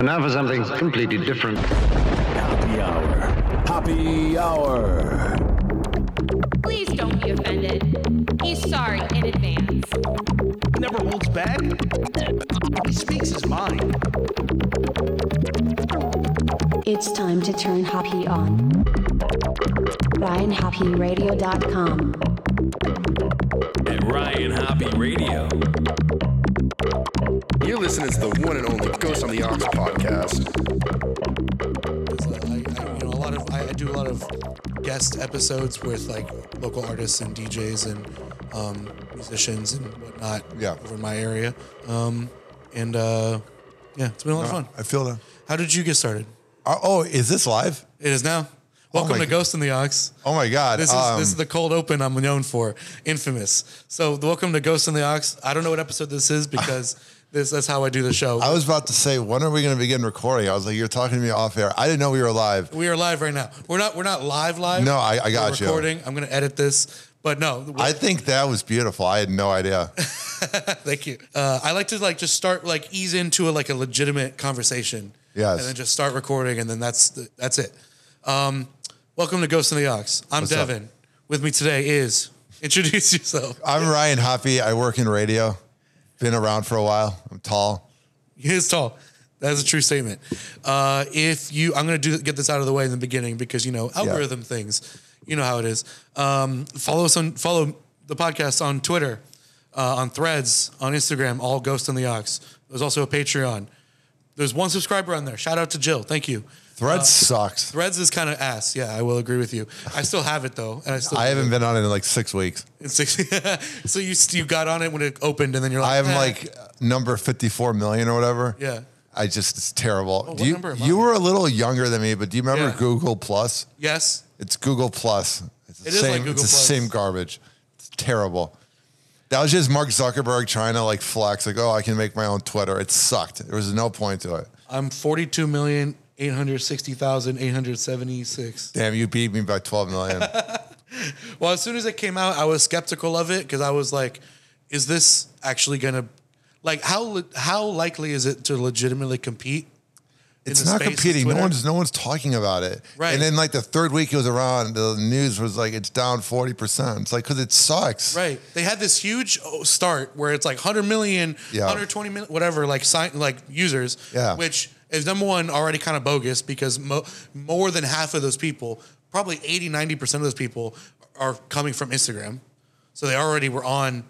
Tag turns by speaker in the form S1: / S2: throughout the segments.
S1: Now for something completely different.
S2: Hoppe hour. Hoppe hour.
S3: Please don't be offended. He's sorry in advance.
S4: Never holds back. He speaks his mind.
S5: It's time to turn Hoppe on. RyanHoppeRadio.com.
S2: At Ryan Hoppe Radio.
S6: You're listening to the one and only Ghost on the Aux podcast.
S7: I, I, you know, a lot of I, I do a lot of guest episodes with like local artists and DJs and um, musicians and whatnot.
S8: Yeah.
S7: over in my area. Um, and uh, yeah, it's been a lot of fun.
S8: I feel that.
S7: How did you get started?
S8: Uh, oh, is this live?
S7: It is now. Welcome
S8: my
S7: to Ghost in the Aux.
S8: Oh my God.
S7: This is
S8: Um,
S7: this is the cold open I'm known for, infamous. So welcome to Ghost in the Aux. I don't know what episode this is because this that's how I do the show.
S8: I was about to say, when are we going to begin recording? I was like, you're talking to me off air. I didn't know we were live.
S7: we are live right now. We're not we're not live live.
S8: No, I- I
S7: We're
S8: got you.
S7: recording. I'm gonna edit this, but no.
S8: I think that was beautiful. I had no idea.
S7: Thank you. Uh, I like to like just start like ease into a, like a legitimate conversation.
S8: Yes.
S7: And then just start recording, and then that's the, that's it. Um, welcome to Ghost in the Aux. I'm
S8: What's up?
S7: Devin. With me today is introduce yourself.
S8: I'm Ryan Hoppe. I work in radio. Been around for a while. I'm tall.
S7: He is tall. That's a true statement. Uh, if you, I'm going to do get this out of the way in the beginning because you know algorithm things. You know how it is. Um, follow us on follow the podcast on Twitter, uh, on Threads, on Instagram. All Ghost in the Aux. There's also a Patreon. There's one subscriber on there. Shout out to Jill. Thank you.
S8: Thread
S7: Uh,
S8: sucks.
S7: Threads is kind of ass. Yeah, I will agree with you. I still have it though, and I still
S8: I haven't been on it in like six weeks.
S7: It's six, so you you got on it when it opened, and then you're like,
S8: I am
S7: "Eh."
S8: like number 54 million or whatever.
S7: Yeah.
S8: I just, it's terrible.
S7: what
S8: Do you,
S7: number am I?
S8: you were a little younger than me, but do you remember
S7: Yeah.
S8: Google Plus?
S7: yes.
S8: It's Google Plus. It's the
S7: It is
S8: same,
S7: like Google
S8: it's the
S7: Plus.
S8: same garbage. It's terrible. That was just Mark Zuckerberg trying to like flex, like, oh, I can make my own Twitter. It sucked. There was no point to it.
S7: I'm 42 million. 860,876.
S8: Damn, you beat me by 12 million.
S7: Well, as soon as it came out, I was skeptical of it because I was like, is this actually going to, like, how how likely is it to legitimately compete?
S8: it's not competing. No one's no one's talking about it.
S7: Right.
S8: And then like the third week it was around, the news was like it's down 40%. It's like because it sucks.
S7: Right. They had this huge oh, start where it's like 100 million,
S8: Yeah.
S7: 120 million, whatever, like sign, like users.
S8: Yeah.
S7: Which is number one already kind of bogus because mo- more than half of those people, probably 80, 90% of those people are coming from Instagram. So they already were on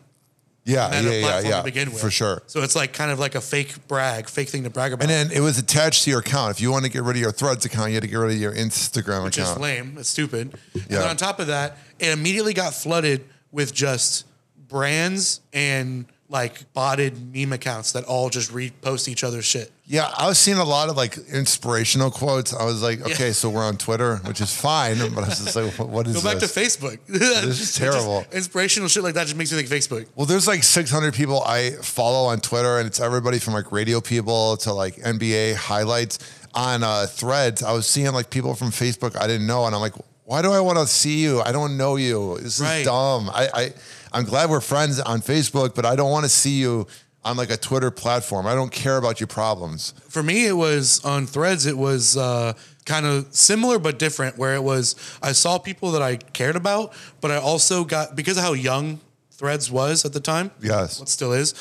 S8: Yeah, yeah, yeah,
S7: platform
S8: yeah.
S7: to begin with.
S8: For sure.
S7: So it's like kind of like a fake brag, fake thing to brag about.
S8: And then it was attached to your account. If you want to get rid of your Threads account, you had to get rid of your Instagram account.
S7: which is lame. It's stupid. And
S8: Yeah.
S7: then on top of that, it immediately got flooded with just brands and like botted meme accounts that all just repost each other's shit.
S8: Yeah, I was seeing a lot of like inspirational quotes. I was like, okay, so we're on Twitter, which is fine, but I was just like, what, what is
S7: Go back
S8: this?
S7: to Facebook.
S8: This is terrible.
S7: inspirational shit like that just makes me think Facebook.
S8: Well, there's like 600 people I follow on Twitter, and it's everybody from like radio people to like NBA highlights on uh, threads. I was seeing like people from Facebook I didn't know, and I'm like, why do I want to see you? I don't know you. This is
S7: Right.
S8: dumb. I, I I'm glad we're friends on Facebook, but I don't want to see you on like a Twitter platform. I don't care about your problems.
S7: For me, it was on Threads. It was uh, kind of similar but different. Where it was, I saw people that I cared about, but I also got because of how young Threads was at the time.
S8: Yes.
S7: what still is.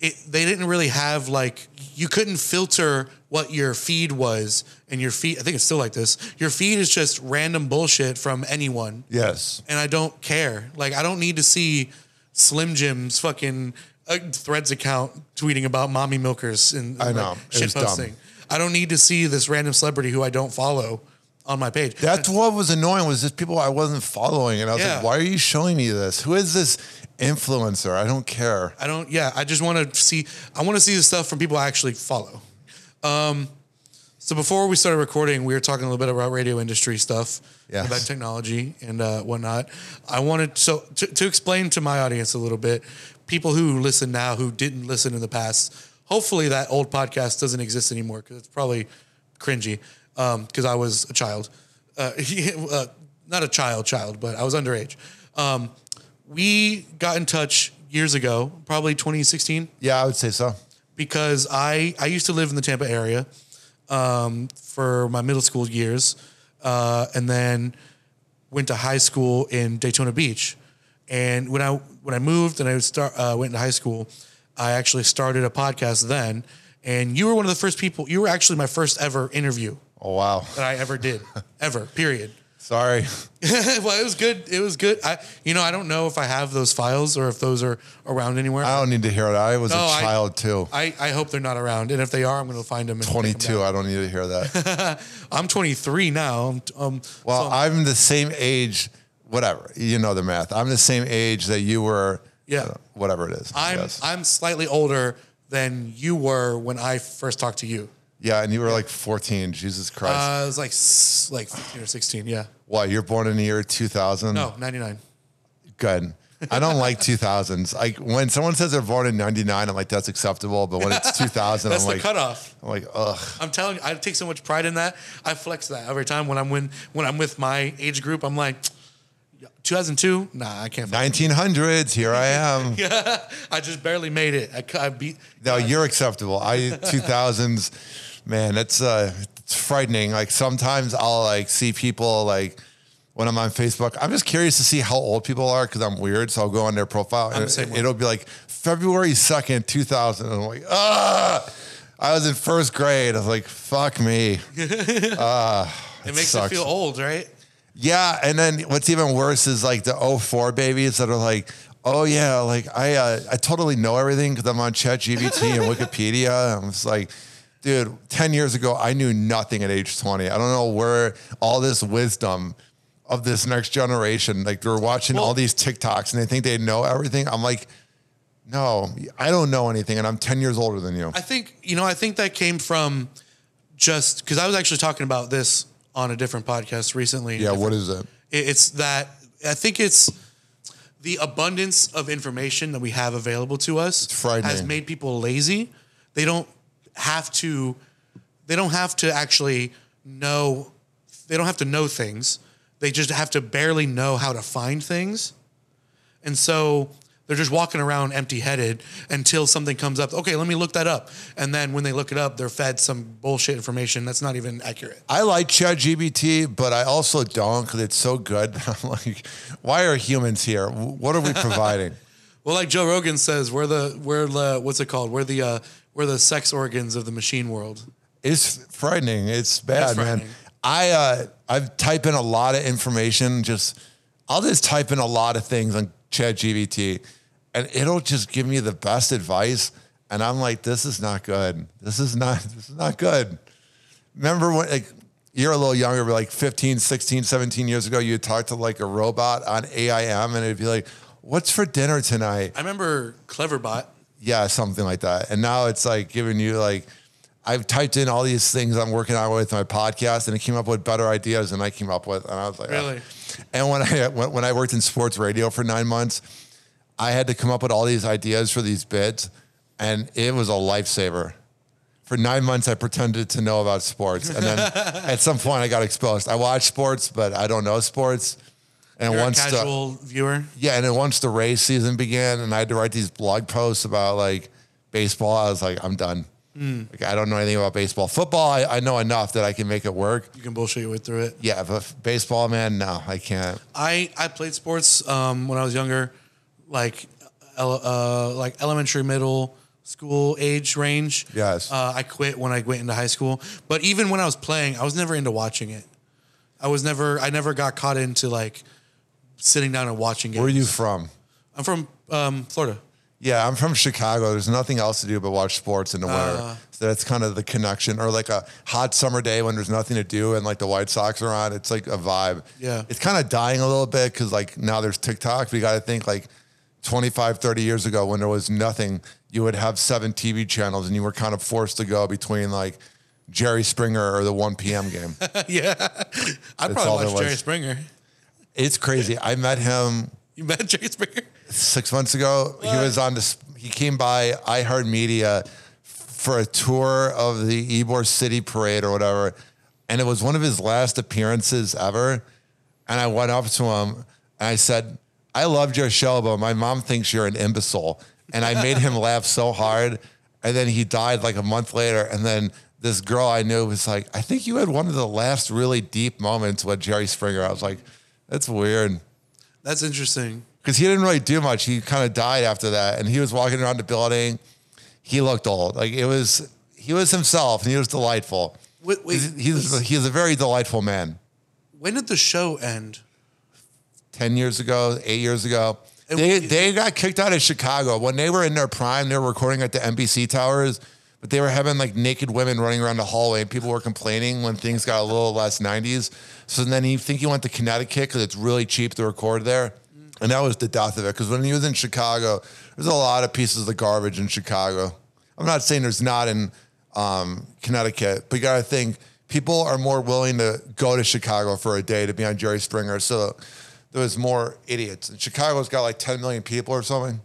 S7: It, they didn't really have like you couldn't filter what your feed was, and your feed. I think it's still like this. Your feed is just random bullshit from anyone.
S8: Yes.
S7: and I don't care. Like I don't need to see Slim Jim's fucking uh, Threads account tweeting about mommy milkers and
S8: I know. It
S7: shit posting. I don't need to see this random celebrity who I don't follow on my page.
S8: That's what was annoying was just people I wasn't following, and I was
S7: Yeah.
S8: like, "Why are you showing me this? Who is this influencer? I don't care."
S7: I don't. Yeah, I just want to see. I want to see the stuff from people I actually follow. Um, so before we started recording, we were talking a little bit about radio industry stuff,
S8: Yes.
S7: about technology and uh, whatnot. I wanted so to, to explain to my audience a little bit, people who listen now who didn't listen in the past. Hopefully, that old podcast doesn't exist anymore because it's probably cringy. Um because I was a child, uh, he, uh, not a child, child, but I was underage. Um, we got in touch years ago, probably 2016,
S8: Yeah, I would say so.
S7: because I I used to live in the Tampa area um, for my middle school years, uh, and then went to high school in Daytona Beach. And when I when I moved and I start uh, went to high school, I actually started a podcast then. And you were one of the first people. You were actually my first ever interview
S8: Oh wow.
S7: that I ever did, ever. Period.
S8: Sorry.
S7: well, it was good. It was good. I, you know, I don't know if I have those files or if those are around anywhere.
S8: I don't need to hear it. I was
S7: No,
S8: a
S7: I-
S8: child too.
S7: I, I hope they're not around, and if they are, I'm going to find them. And take them
S8: 22.
S7: down.
S8: I don't need to hear that.
S7: I'm 23 now. I'm, um,
S8: Well, I'm the same age, whatever. You know the math. I'm the same age that you were.
S7: Yeah.
S8: uh, whatever it is.
S7: I'm. I'm slightly older than you were when I first talked to you.
S8: Yeah, and you were like 14. Jesus Christ.
S7: Uh, it was like s- like 15 or 16. Yeah.
S8: Why? You're born in the year 2000?
S7: No, 99.
S8: Good. I don't like 2000s. Like when someone says they're born in 99, I'm like, that's acceptable. But when it's 2000,
S7: That's
S8: I'm
S7: the
S8: like,
S7: cutoff.
S8: I'm like, ugh.
S7: I'm telling you, I take so much pride in that. I flex that every time when I'm when when I'm with my age group. I'm like, 2002. Nah, I can't.
S8: 1900s. Here I am.
S7: Yeah, I just barely made it. I, I beat.
S8: No, you're acceptable. I 2000s, man. That's uh, it's frightening. Like sometimes I'll like see people like when I'm on Facebook. I'm just curious to see how old people are because I'm weird. So I'll go on their profile and
S7: same
S8: it'll be like February 2nd, 2000. And I'm like, ah. I was in first grade. I was like, fuck me.
S7: It makes
S8: sucks.
S7: you feel old, right?
S8: Yeah, and then what's even worse is like the 04 babies that are like, oh yeah, like I uh, I totally know everything because I'm on ChatGPT and Wikipedia. I'm just like, dude, 10 years ago I knew nothing at age 20. I don't know where all this wisdom of this next generation, like they're watching all these TikToks and they think they know everything. I'm like, no, I don't know anything, and I'm 10 years older than you.
S7: I think you know. I think that came from just because I was actually talking about this on a different podcast recently.
S8: yeah, what is it?
S7: It- It's that I think it's the abundance of information that we have available to us has made people lazy. They don't have to. They don't have to actually know. They don't have to know things. They just have to barely know how to find things, and so they're just walking around empty-headed until something comes up. Okay, let me look that up, and then when they look it up, they're fed some bullshit information that's not even accurate.
S8: I like ChatGPT, but I also don't because it's so good. I'm like, why are humans here? What are we providing?
S7: Well, like Joe Rogan says, we're the we're the what's it called? We're the uh, we're the sex organs of the machine world.
S8: it's frightening. It's bad,
S7: It's
S8: man. I uh, I've typed in a lot of information. Just I'll just type in a lot of things on ChatGPT, and it'll just give me the best advice. And I'm like, this is not good. This is not. This is not good. Remember when like you're a little younger, but like 15, 16, 17 years ago, you'd talk to like a robot on AIM, and it'd be like, "What's for dinner tonight?"
S7: I remember Cleverbot.
S8: Yeah, something like that. And now it's like giving you like I've typed in all these things I'm working on with my podcast, and it came up with better ideas than I came up with. And I was like,
S7: Really?
S8: "Oh." And when I when, when I worked in sports radio for nine months, I had to come up with all these ideas for these bits, and it was a lifesaver. For nine months, I pretended to know about sports, and then at some point, I got exposed. I watch sports, but I don't know sports. And
S7: You're a
S8: once the,
S7: casual viewer.
S8: yeah, and then once the race season began, and I had to write these blog posts about like baseball, I was like, I'm done. Like I don't know anything about baseball. Football, I, I know enough that I can make it work.
S7: You can bullshit your way through it.
S8: Yeah, but baseball, man, no, I can't.
S7: I I played sports um, when I was younger, like ele- uh, like elementary, middle school age range.
S8: Yes.
S7: Uh, I quit when I went into high school. But even when I was playing, I was never into watching it. I was never. I never got caught into like sitting down and watching games.
S8: Where are you from?
S7: I'm from um, Florida.
S8: Yeah, I'm from Chicago. There's nothing else to do but watch sports in the winter. So that's kind of the connection. Or like a hot summer day when there's nothing to do and like the White Sox are on. It's like a vibe.
S7: Yeah.
S8: It's kind of dying a little bit because like now there's TikTok. You got to think like 25, 30 years ago when there was nothing, you would have seven TV channels and you were kind of forced to go between like Jerry Springer or the 1 p.m. game.
S7: yeah, I'd
S8: all
S7: probably watch. Jerry Springer.
S8: It's crazy. I met him
S7: You met Jerry Springer?
S8: six months ago. He was on this. He came by iHeartMedia for a tour of the Ybor City Parade or whatever, and it was one of his last appearances ever. And I went up to him and I said, "I loved your show, but my mom thinks you're an imbecile." And I made him laugh so hard. and then he died like a month later. And then this girl I knew was like, I think you had one of the last really deep moments with Jerry Springer. I was like, that's weird.
S7: That's interesting.
S8: Because he didn't really do much. He kind of died after that. And he was walking around the building. He looked old. Like it was, he was himself and he was delightful.
S7: Wait, wait,
S8: He's, he's, he's a very delightful man.
S7: when did the show end?
S8: 10 years ago, eight years ago.
S7: And
S8: They,
S7: we-
S8: they got kicked out of Chicago. When they were in their prime, they were recording at the NBC towers, but they were having like naked women running around the hallway and people were complaining when things got a little less 90s. So then he think he went to Connecticut because it's really cheap to record there. And that was the death of it. Because when he was in Chicago, there's a lot of pieces of garbage in Chicago. I'm not saying there's not in um, Connecticut, but you got to think people are more willing to go to Chicago for a day to be on Jerry Springer. So there was more idiots. And Chicago's got like 10 million people or something.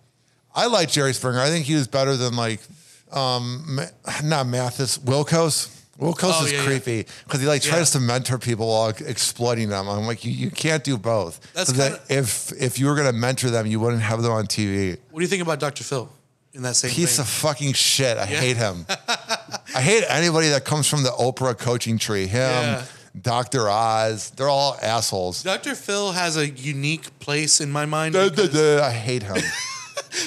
S8: I like Jerry Springer. I think he was better than like, um, not Mathis, Wilkos. Wilkos
S7: Oh,
S8: is
S7: yeah, yeah.
S8: creepy because he like
S7: Yeah.
S8: tries to mentor people while exploiting them. I'm like, you, you can't do both.
S7: That's
S8: 'Cause that-
S7: kinda-
S8: if if you were gonna mentor them, you wouldn't have them on TV.
S7: What do you think about Dr. Phil in that same
S8: Piece of fucking shit. I hate him. I hate anybody that comes from the Oprah coaching tree. Him,
S7: Yeah.
S8: Dr. Oz, they're all assholes.
S7: Dr. Phil has a unique place in my mind because,
S8: duh, duh. I hate him.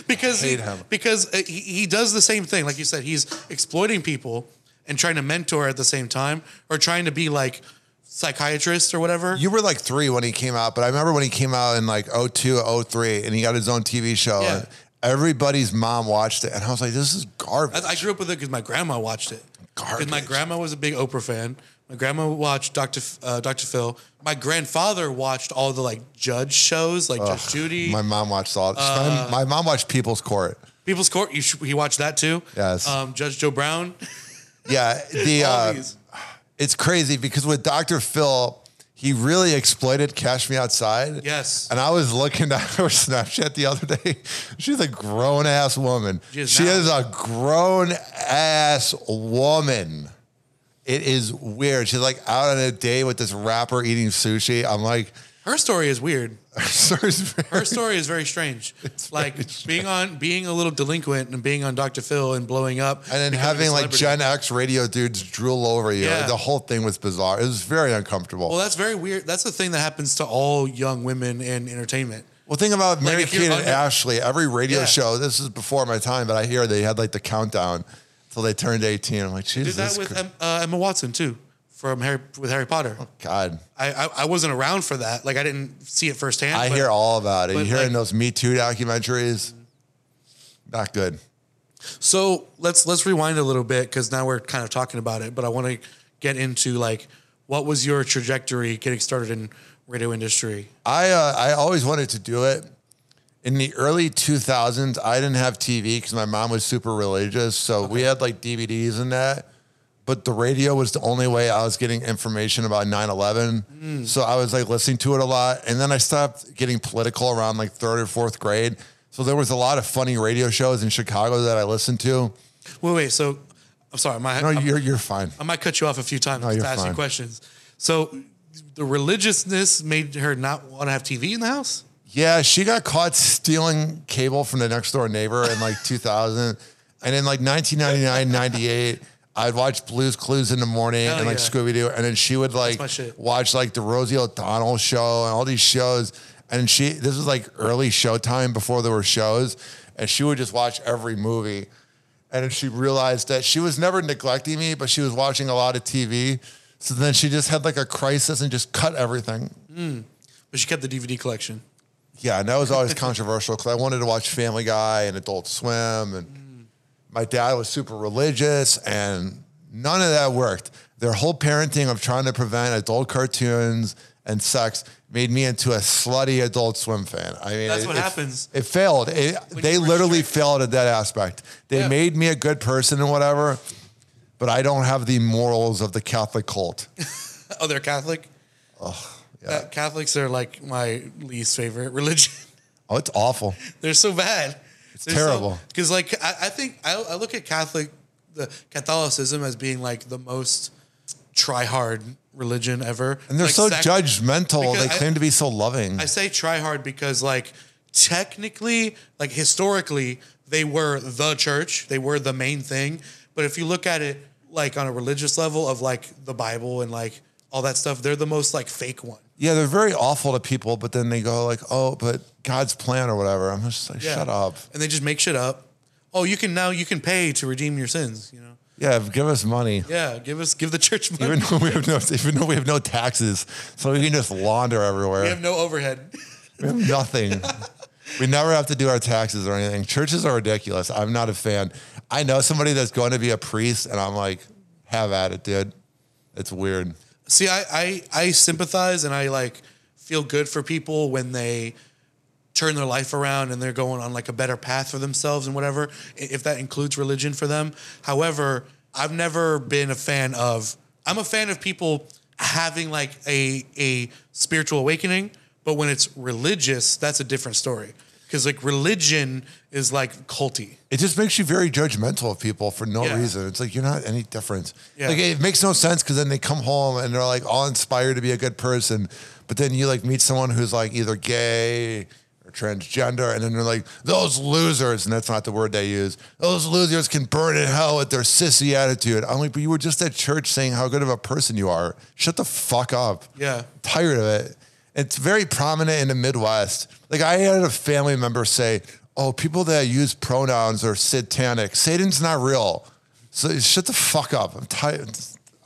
S7: because, he, because uh, he, he does the same thing. Like you said, he's exploiting people and trying to mentor at the same time or trying to be like psychiatrist or whatever.
S8: You were like three when he came out, but I remember when he came out in like 02, 03, and he got his own TV show.
S7: Yeah.
S8: And everybody's mom watched it, and I was like, "This is garbage."
S7: I, I grew up with it because my grandma watched it. Because my grandma was a big Oprah fan. My grandma watched Dr. F- uh, Dr. Phil. My grandfather watched all the like judge shows, like Judge Judy,
S8: my mom watched all.
S7: Uh,
S8: my, my mom watched People's Court.
S7: People's Court. You sh- he watched that too.
S8: Yes.
S7: Um, Judge Joe Brown.
S8: Yeah, the
S7: all
S8: uh,
S7: these.
S8: it's crazy because with Dr. Phil, he really exploited Cash Me Outside.
S7: Yes.
S8: And I was looking at her Snapchat the other day. She's a grown ass woman.
S7: She is
S8: She
S7: now.
S8: is a grown ass woman. It is weird. She's like out on a date with this rapper eating sushi. I'm like,
S7: Her story is weird.
S8: sorry,
S7: Her story is very strange. It's like being on being a little delinquent and being on Dr. Phil and blowing up,
S8: and then
S7: becoming a
S8: having like
S7: celebrity.
S8: Gen X radio dudes drool over you.
S7: Yeah.
S8: The whole thing was bizarre. It was very uncomfortable.
S7: Well, that's very weird. That's the thing that happens to all young women in entertainment.
S8: Well, think about Mary
S7: if you're
S8: Kate and
S7: under-
S8: Ashley. Every radio
S7: Yeah.
S8: show. This is before my time, but I hear they had like the countdown till they turned eighteen. I'm like, Jesus.
S7: Did that with
S8: Christ.
S7: Uh, Emma Watson too, from Harry with Harry Potter.
S8: Oh God.
S7: I, I I wasn't around for that. Like I didn't see it firsthand.
S8: I
S7: but-
S8: hear all about it. You hearing
S7: like-
S8: those Me Too documentaries? Not good.
S7: So let's let's rewind a little bit because now we're kind of talking about it. But I want to get into like what was your trajectory getting started in radio industry?
S8: I uh, I always wanted to do it. In the early 2000s, I didn't have TV because my mom was super religious. So we had like DVDs and that. But the radio was the only way I was getting information about 9 11. Mm. So I was like listening to it a lot. And then I stopped getting political around like third or fourth grade. So there was a lot of funny radio shows in Chicago that I listened to.
S7: Wait, wait. So I'm sorry. My,
S8: No,
S7: I'm-
S8: you're, you're fine.
S7: I might cut you off a few times
S8: No,
S7: to ask you questions. So the religiousness made her not want to have TV in the house.
S8: Yeah, she got caught stealing cable from the next door neighbor in like 2000. And in like 1999, 98, I'd watch Blues Clues in the morning
S7: Hell
S8: and like
S7: yeah.
S8: Scooby Doo. And then she would like
S7: my shit.
S8: watch like the Rosie O'Donnell show and all these shows. And she, this was like early Showtime before there were shows. And she would just watch every movie. And then she realized that she was never neglecting me, but she was watching a lot of TV. So then she just had like a crisis and just cut everything. Hmm.
S7: But she kept the DVD collection.
S8: Yeah, and that was always controversial because I wanted to watch Family Guy and Adult Swim, and mm. my dad was super religious, and none of that worked. Their whole parenting of trying to prevent adult cartoons and sex made me into a slutty Adult Swim fan. I mean,
S7: That's
S8: it-
S7: what
S8: it-
S7: happens.
S8: It failed. It, they literally failed at that aspect. They
S7: Yeah.
S8: made me a good person and whatever, but I don't have the morals of the Catholic cult.
S7: Oh, they're Catholic.
S8: Yeah.
S7: Uh, Catholics are like my least favorite religion.
S8: Oh, it's awful.
S7: They're so bad. It's
S8: terrible.
S7: Because like I, I think I, I look at Catholic, the Catholicism as being like the most try hard religion ever.
S8: And they're
S7: Like,
S8: so
S7: sac-
S8: judgmental. They
S7: I-
S8: claim to be so loving.
S7: I say try hard because like technically, like historically, they were the church, they were the main thing. But if you look at it like on a religious level of like the Bible and like all that stuff, they're the most like fake one.
S8: Yeah, they're very awful to people, but then they go like, "Oh, but God's plan or whatever." I'm just like,
S7: Yeah.
S8: "Shut up."
S7: And they just make shit up. Oh, you can now you can pay to redeem your sins. You know.
S8: Yeah, give us money.
S7: Yeah, give us give the church money.
S8: Even though we have no, even though we have no taxes, so we can just launder everywhere.
S7: we have no overhead.
S8: We have nothing. we never have to do our taxes or anything. Churches are ridiculous. I'm not a fan. I know somebody that's going to be a priest, and I'm like, have at it, dude. It's weird.
S7: See, I, I I sympathize and I like feel good for people when they turn their life around and they're going on like a better path for themselves and whatever, if that includes religion for them. However, I've never been a fan of I'm a fan of people having like a a spiritual awakening, but when it's religious, that's a different story. Because like religion is like culty.
S8: It just makes you very judgmental of people for no
S7: Yeah.
S8: reason. It's like you're not any different.
S7: Yeah.
S8: Like it makes no sense because then they come home and they're like all inspired to be a good person, but then you like meet someone who's like either gay or transgender, and then they're like those losers, and that's not the word they use. Those losers can burn in hell with their sissy attitude. I'm like, but you were just at church saying how good of a person you are. Shut the fuck up.
S7: Yeah.
S8: tired of it. It's very prominent in the Midwest. Like I had a family member say, "Oh, people that use pronouns are satanic. Satan's not real." So shut the fuck up. I'm tired.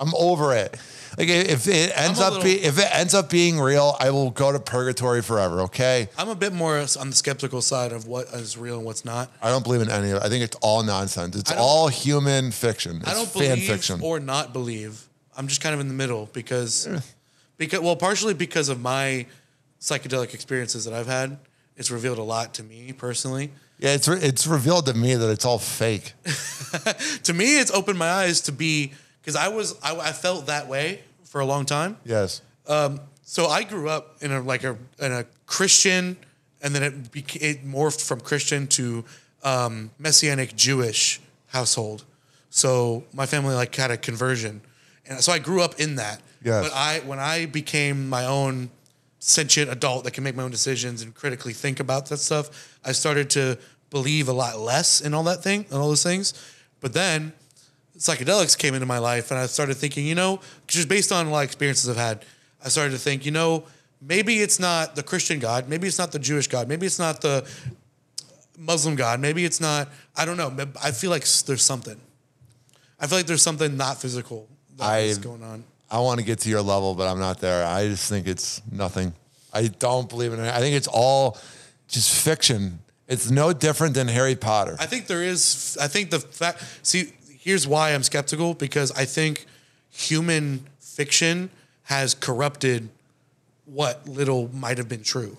S8: I'm over it. Like if it ends up
S7: little-
S8: be, if it ends up being real, I will go to purgatory forever. Okay.
S7: I'm a bit more on the skeptical side of what is real and what's not.
S8: I don't believe in any of it. I think it's all nonsense. It's all human fiction. It's
S7: I don't
S8: fan
S7: believe
S8: fiction.
S7: or not believe. I'm just kind of in the middle because, eh. Because well, partially because of my psychedelic experiences that I've had. It's revealed a lot to me personally.
S8: yeah, it's re- it's revealed to me that it's all fake.
S7: To me, it's opened my eyes to be because I was I, I felt that way for a long time.
S8: Yes.
S7: Um, So I grew up in a like a in a Christian, and then it beca- it morphed from Christian to um, Messianic Jewish household. So my family like had a conversion, and so I grew up in that.
S8: Yes.
S7: But I when I became my own sentient adult that can make my own decisions and critically think about that stuff, I started to believe a lot less in all that thing and all those things. But then psychedelics came into my life and I started thinking, you know, just based on like experiences I've had, I started to think, you know, maybe it's not the Christian God, maybe it's not the Jewish God, maybe it's not the Muslim God, maybe it's not, I don't know. I feel like there's something. I feel like there's something not physical that is
S8: I-
S7: going on.
S8: I want to get to your level, but I'm not there. I just think it's nothing. I don't believe in it. I think it's all just fiction. It's no different than Harry Potter.
S7: I think there is. I think the fact. See, here's why I'm skeptical because I think human fiction has corrupted what little might have been true.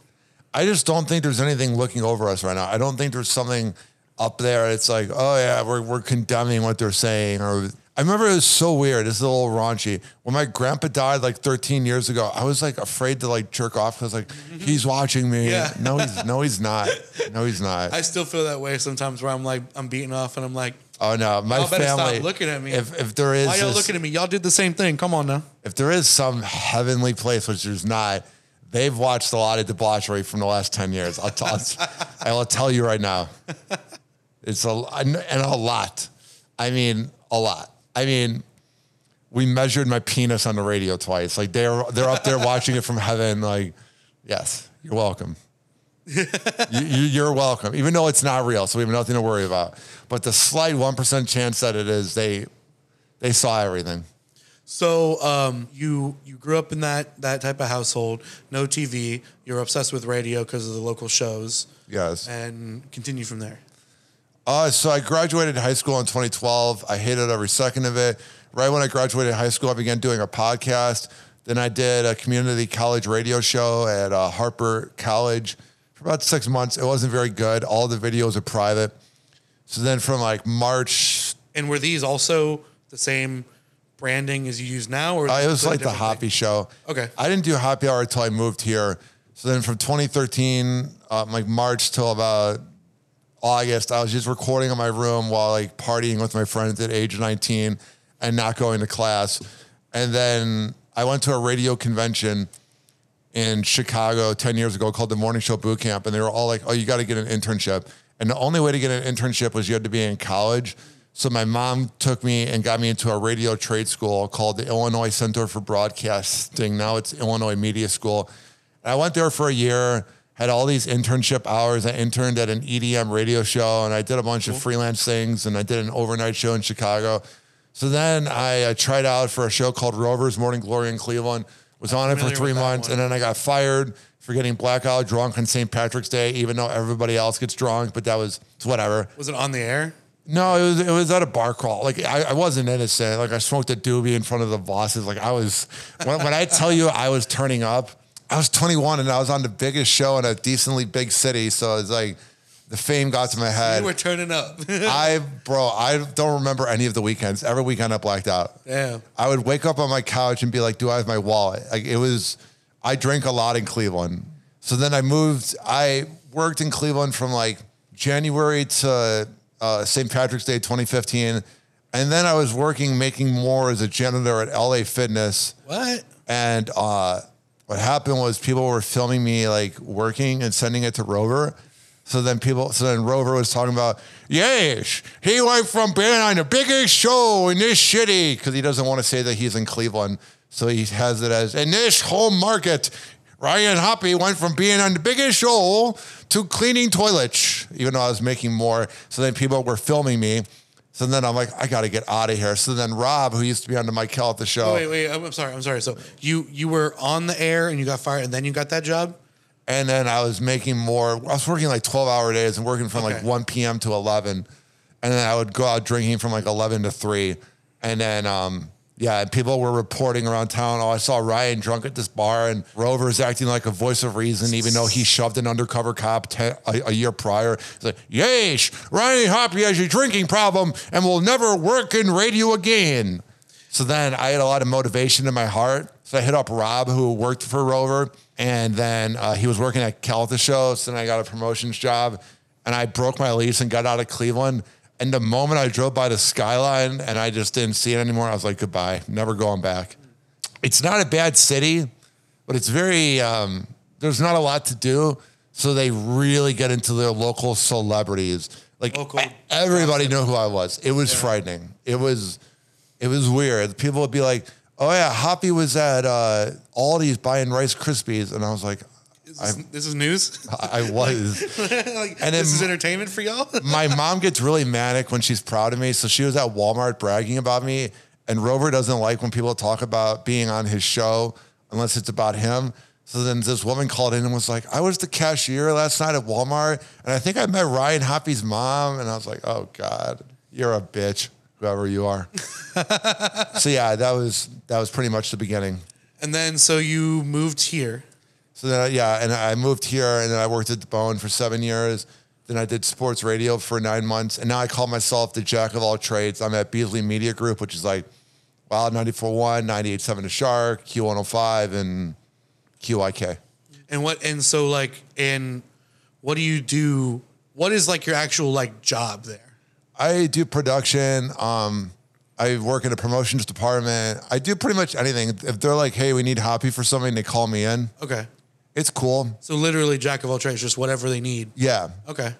S8: I just don't think there's anything looking over us right now. I don't think there's something up there. It's like, oh yeah, we're we're condemning what they're saying. Or I remember it was so weird. This is a little raunchy. When my grandpa died like 13 years ago, I was like afraid to like jerk off because like he's watching me.
S7: Yeah.
S8: No, he's no, he's not. No, he's not.
S7: I still feel that way sometimes where I'm like I'm beating off and I'm like,
S8: oh no, my
S7: y'all better
S8: family.
S7: stop looking at me.
S8: If if there is
S7: why y'all
S8: this-
S7: looking at me? Y'all did the same thing. Come on now.
S8: if there is some heavenly place, which there's not, they've watched a lot of debauchery from the last 10 years. I'll, t- I'll, I'll tell you right now. It's a, and a lot. I mean, a lot. I mean, we measured my penis on the radio twice. Like they're, they're up there watching it from heaven. Like, yes, you're welcome. you, you're welcome, even though it's not real. So we have nothing to worry about. But the slight 1% chance that it is, they, they saw everything.
S7: So um, you you grew up in that that type of household, no TV. You're obsessed with radio because of the local shows,
S8: Yes.
S7: and continue from there.
S8: Uh, so I graduated high school in 2012. I hated every second of it. Right when I graduated high school, I began doing a podcast. Then I did a community college radio show at uh, Harper College for about six months. It wasn't very good. All the videos are private. So then from like March,
S7: And were these also the same branding as you use now, or
S8: uh, it was like the
S7: thing?
S8: Hoppe show.
S7: Okay.
S8: I didn't do Hoppe Hour until I moved here. So then from 2013, uh, like March till about August, I was just recording in my room while like partying with my friends at age 19 and not going to class. And then I went to a radio convention in Chicago 10 years ago called the Morning Show Boot Camp. And they were all like, oh, you got to get an internship. And the only way to get an internship was you had to be in college. So my mom took me and got me into a radio trade school called the Illinois Center for Broadcasting. Now it's Illinois Media School. And I went there for a year, had all these internship hours. I interned at an EDM radio show and I did a bunch of freelance things and I did an overnight show in Chicago. So then I uh, tried out for a show called Rovers Morning Glory in Cleveland. Was on it for three months, and then I got fired for getting blackout drunk on St. Patrick's Day, even though everybody else gets drunk. But that was it's whatever.
S7: Was it on the air?
S8: No, it was it was at a bar crawl. Like I, I wasn't innocent. Like I smoked a doobie in front of the bosses. Like I was when, when I tell you I was turning up, I was 21 and I was on the biggest show in a decently big city. So it's like the fame got to my head.
S7: You were turning up.
S8: I bro, I don't remember any of the weekends. Every weekend I blacked out.
S7: Damn.
S8: I would wake up on my couch and be like, "Do I have my wallet?" Like it was. I drank a lot in Cleveland, so then I moved. I worked in Cleveland from like January to uh, St. Patrick's Day 2015, and then I was working making more as a janitor at LA Fitness.
S7: What?
S8: And uh, what happened was people were filming me like working and sending it to Rover. So then people, so then Rover was talking about, yes, he went from being on the biggest show in this city because he doesn't want to say that he's in Cleveland. So he has it as in this home market. Ryan Hoppe went from being on the biggest show to cleaning toilets, even though I was making more. So then people were filming me. So then I'm like, I got to get out of here. So then Rob, who used to be on the Mike Calta show,
S7: wait, wait. I'm I'm sorry. I'm sorry. So you you were on the air and you got fired, and then you got that job.
S8: And then I was making more. I was working like 12 hour days and working from like
S7: Okay.
S8: 1 p.m. to 11. And then I would go out drinking from like 11 to 3. And then, um, yeah, and people were reporting around town. Oh, I saw Ryan drunk at this bar and Rover's acting like a voice of reason, even though he shoved an undercover cop ten, a, a year prior. It's like, yes, Ryan Hoppe has a drinking problem and will never work in radio again. So then I had a lot of motivation in my heart. So I hit up Rob, who worked for Rover, and then uh, he was working at Calta show. So then I got a promotions job, and I broke my lease and got out of Cleveland. And the moment I drove by the skyline and I just didn't see it anymore, I was like, goodbye, never going back. It's not a bad city, but it's very, um, there's not a lot to do. So they really get into their local celebrities. Like
S7: Local
S8: everybody knew who I was. It was frightening. It was, it was weird. People would be like, "Oh yeah, Hoppe was at uh, Aldi's buying Rice Krispies," and I was like,
S7: Is this, this is news.
S8: "I I was."
S7: like,
S8: And
S7: this is entertainment for y'all.
S8: My mom gets really manic when she's proud of me, so she was at Walmart bragging about me. And Rover doesn't like when people talk about being on his show unless it's about him. So then this woman called in and was like, "I was the cashier last night at Walmart, and I think I met Ryan Hoppe's mom." And I was like, "Oh God, you're a bitch, whoever you are." so yeah, that was that was pretty much the beginning.
S7: and then so you moved here.
S8: So then, yeah, and I moved here, and then I worked at the Bone for seven years. Then I did sports radio for nine months, and now I call myself the jack of all trades. I'm at Beasley Media Group, which is like Wild 94.1, 98.7 The Shark, Q105, and QYK.
S7: And what and so like and what do you do? What is like your actual like job there?
S8: I do production. Um, I work in a promotions department. I do pretty much anything. If they're like, "Hey, we need Hoppe for something," they call me in.
S7: Okay.
S8: It's cool.
S7: So literally jack of all trades, just whatever they need.
S8: Yeah,
S7: Okay.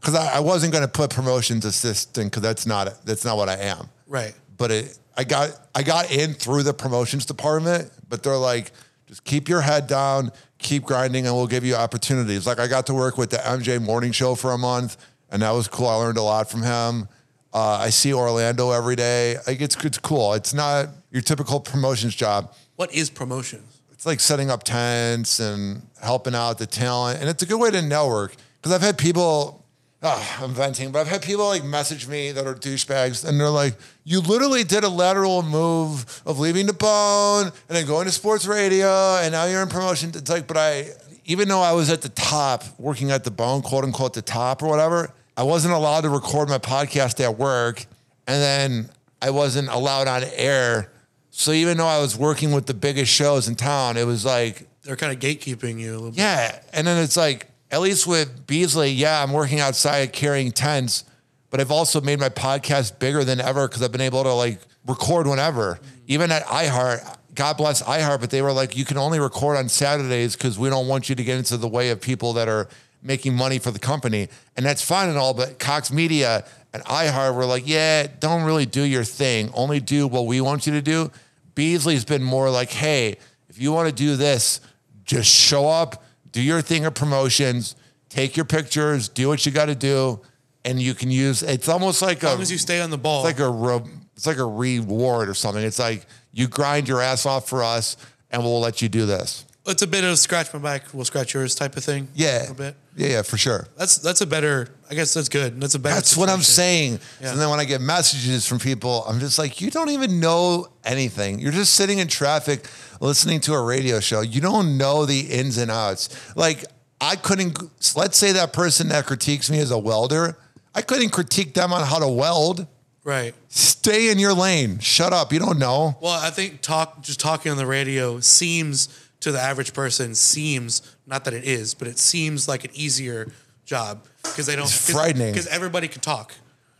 S8: because I, I wasn't going to put promotions assistant because that's not that's not what I am.
S7: Right.
S8: but it, I got I got in through the promotions department, but they're like, just keep your head down, keep grinding, and we'll give you opportunities. Like I got to work with the MJ Morning Show for a month, and that was cool. I learned a lot from him. Uh, I see Orlando every day. Like it's it's cool. It's not your typical promotions job.
S7: What is promotions?
S8: Like setting up tents and helping out the talent, and it's a good way to network. Because I've had people, ah, I'm venting, but I've had people like message me that are douchebags, and they're like, "You literally did a lateral move of leaving the bone and then going to sports radio, and now you're in promotion." It's like, but I, even though I was at the top, working at the bone, quote unquote, the top or whatever, I wasn't allowed to record my podcast at work, and then I wasn't allowed on air. So even though I was working with the biggest shows in town, it was like,
S7: They're kind of gatekeeping you a little bit.
S8: yeah. And then it's like, at least with Beasley, yeah, I'm working outside carrying tents, but I've also made my podcast bigger than ever because I've been able to like record whenever. Mm. Even at iHeart, God bless iHeart, but they were like, you can only record on Saturdays because we don't want you to get into the way of people that are making money for the company, and that's fine and all. But Cox Media and iHeart were like, yeah, don't really do your thing. Only do what we want you to do. Beasley's been more like, hey, if you want to do this, just show up, do your thing of promotions, take your pictures, do what you got to do, and you can use. It's almost like
S7: As
S8: a
S7: long as you stay on the ball.
S8: it's like a re- it's like a reward or something. It's like you grind your ass off for us, and we'll let you do this.
S7: it's a bit of scratch my back, we'll scratch yours type of thing.
S8: Yeah,
S7: A little bit.
S8: yeah, yeah, for sure.
S7: That's that's a better. I guess that's good. That's a better.
S8: That's what I'm saying.
S7: Yeah.
S8: And then when I get messages from people, I'm just like, you don't even know anything. You're just sitting in traffic listening to a radio show. You don't know the ins and outs. Like, I couldn't, let's say that person that critiques me as a welder, I couldn't critique them on how to weld.
S7: Right.
S8: Stay in your lane. Shut up. You don't know.
S7: Well, I think talk just talking on the radio seems to the average person seems not that it is, but it seems like an easier job because they don't.
S8: It's frightening.
S7: because everybody can talk.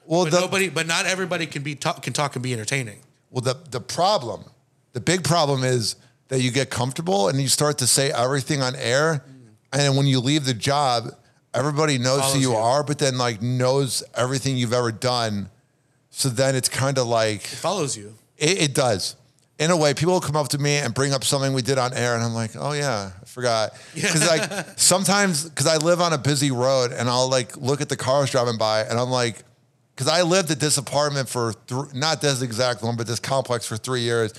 S8: Well,
S7: but
S8: the-
S7: nobody, but not everybody can be talk, can talk and be entertaining.
S8: Well, the the problem, the big problem is that you get comfortable and you start to say everything on air, and when you leave the job, everybody knows
S7: Follows
S8: who you,
S7: you.
S8: are, but then like knows everything you've ever done. So then it's kind of like
S7: Follows you.
S8: it, it does. In a way, people will come up to me and bring up something we did on air, and I'm like, oh yeah, I forgot. Because like sometimes, because I live on a busy road, and I'll like look at the cars driving by, and I'm like, because I lived at this apartment for th- not this exact one, but this complex for three years,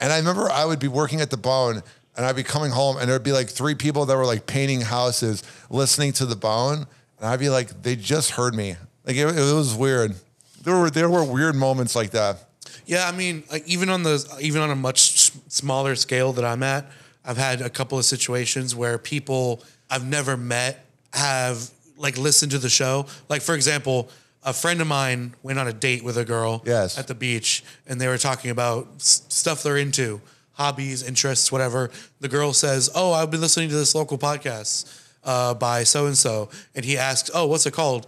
S8: and I remember I would be working at the Bone, and I'd be coming home, and there'd be like three people that were like painting houses, listening to the Bone, and I'd be like, they just heard me. Like it, it was weird. There were there were weird moments like that.
S7: Yeah, I mean, like even on the even on a much smaller scale that I'm at, I've had a couple of situations where people I've never met have like listened to the show. Like for example, a friend of mine went on a date with a girl
S8: Yes.
S7: at the beach, and they were talking about s- stuff they're into, hobbies, interests, whatever. The girl says, "Oh, I've been listening to this local podcast uh, by so and so," and he asks, "Oh, what's it called?"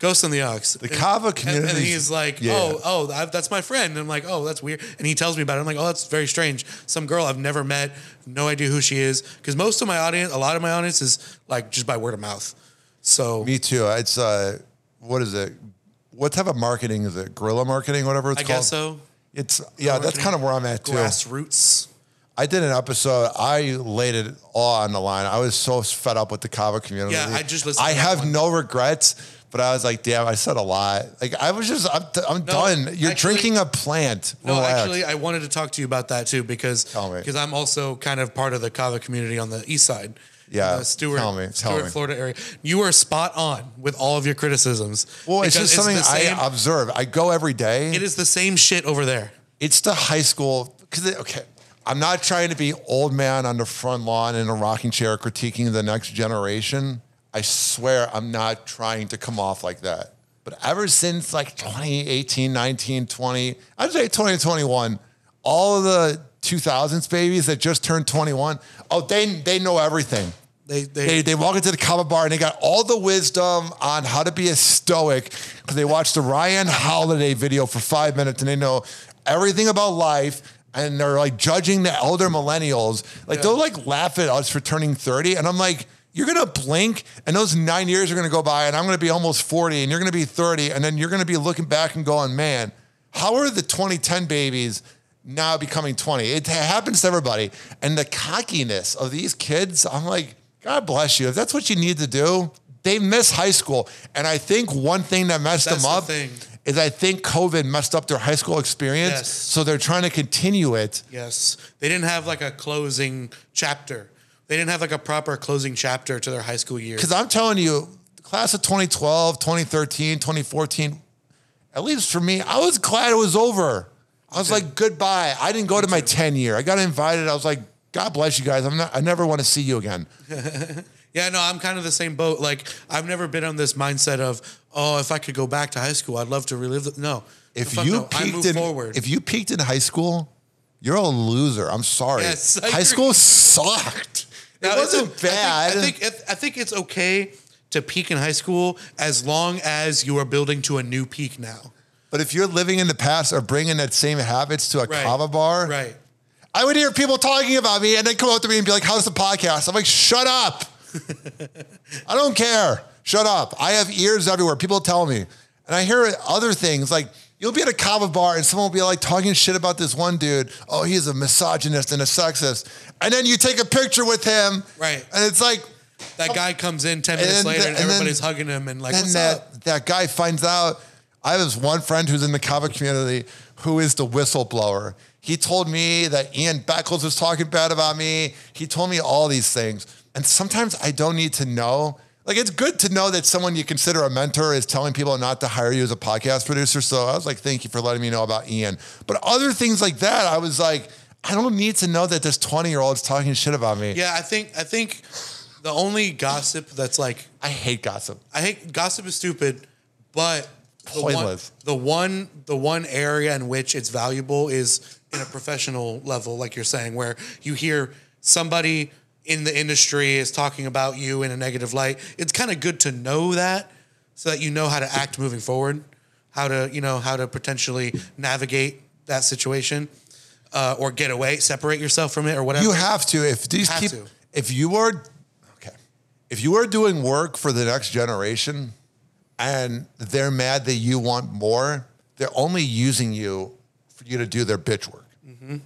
S7: Ghost in the Aux. The
S8: Kava
S7: And,
S8: community is-
S7: he's like,
S8: Yeah.
S7: "Oh, oh, I, that's my friend." And I'm like, "Oh, that's weird." And he tells me about it. I'm like, "Oh, that's very strange." Some girl I've never met, no idea who she is, because most of my audience, a lot of my audience is like just by word of mouth. So
S8: Me too. It's uh, what is it? What type of marketing is it? Guerrilla marketing, whatever it's
S7: I
S8: called.
S7: guess so.
S8: It's yeah, that's kind of where I'm at too.
S7: Grassroots.
S8: I did an episode. I laid it all on the line. I was so fed up with the Kava community.
S7: Yeah, I just listened
S8: I have
S7: one.
S8: no regrets, but I was like, damn, I said a lot. Like I was just, I'm, I'm done. You're
S7: actually-
S8: drinking a plant.
S7: No,
S8: Relax.
S7: actually, I wanted to talk to you about that too because because I'm also kind of part of the Kava community on the east side.
S8: Yeah,
S7: the Stuart,
S8: tell me, tell
S7: Stuart,
S8: me.
S7: Florida area. You are spot on with all of your criticisms.
S8: well, it's just something
S7: the same-
S8: I observe. I go every day.
S7: It is the same shit over there.
S8: it's the high school because okay i'm not trying to be old man on the front lawn in a rocking chair critiquing the next generation i swear i'm not trying to come off like that but ever since like 2018 19 20 i'd say 2021 all of the 2000s babies that just turned 21 oh they they know everything
S7: They they,
S8: they, they walk into the kava bar and they got all the wisdom on how to be a stoic because they watched the Ryan Holiday video for five minutes and they know everything about life and they're like judging the elder millennials. Like they'll like laugh at us for turning 30. And I'm like, you're gonna blink and those nine years are gonna go by and I'm gonna be almost 40 and you're gonna be 30 and then you're gonna be looking back and going, man, how are the 2010 babies now becoming 20? It happens to everybody. And the cockiness of these kids, I'm like, God bless you. If that's what you need to do, they miss high school. And I think one thing that messed
S7: That's
S8: them
S7: the
S8: up
S7: thing.
S8: is I think COVID messed up their high school experience.
S7: Yes.
S8: So they're trying to continue it.
S7: yes, they didn't have like a closing chapter. They didn't have like a proper closing chapter to their high school year.
S8: Because I'm telling you, class of 2012, 2013, 2014, at least for me, I was glad it was over. I was like, goodbye. I didn't go to my 10 year. I got invited. I was like, God bless you guys. I'm not, I never want to see you again.
S7: Yeah, no, I'm kind of the same boat. Like I've never been on this mindset of, oh, if I could go back to high school, I'd love to relive. The, no,
S8: If
S7: Fuck
S8: you
S7: no. I
S8: peaked
S7: move
S8: in,
S7: forward.
S8: if you peaked in high school, you're a loser. I'm sorry.
S7: Yes, I
S8: high
S7: agree.
S8: school sucked.
S7: Now,
S8: it wasn't
S7: it's
S8: bad.
S7: I think, I think I think it's okay to peak in high school as long as you are building to a new peak now.
S8: but if you're living in the past or bringing that same habits to a
S7: Right.
S8: kava bar,
S7: Right.
S8: I would hear people talking about me and then come up to me and be like, "How's the podcast?" I'm like, "Shut up." I don't care. Shut up. I have ears everywhere. People tell me. And I hear other things like you'll be at a kava bar and someone will be like talking shit about this one dude. Oh, he's a misogynist and a sexist. And then you take a picture with him.
S7: Right.
S8: And it's like,
S7: That oh. guy comes in 10 minutes
S8: then
S7: later and,
S8: and then-
S7: everybody's hugging him and like,
S8: then
S7: what's
S8: that,
S7: up?
S8: that guy finds out. I have this one friend who's in the kava community who is the whistleblower. He told me that Ian Beckles was talking bad about me. He told me all these things. And sometimes I don't need to know. Like, it's good to know that someone you consider a mentor is telling people not to hire you as a podcast producer. So I was like, thank you for letting me know about Ian. But other things like that, I was like, I don't need to know that this 20 year old's talking shit about me.
S7: Yeah, I think I think the only gossip that's like
S8: I hate gossip.
S7: I hate gossip is stupid, but the One, the one the one area in which it's valuable is in a professional level, like you're saying, where you hear somebody in the industry is talking about you in a negative light. It's kind of good to know that so that you know how to act moving forward, how to you know how to potentially navigate that situation. Uh, or get away, separate yourself from it, or whatever.
S8: You have to. If these
S7: to.
S8: if you are, okay, if you are doing work for the next generation, and they're mad that you want more, they're only using you for you to do their bitch work.
S7: Mm-hmm.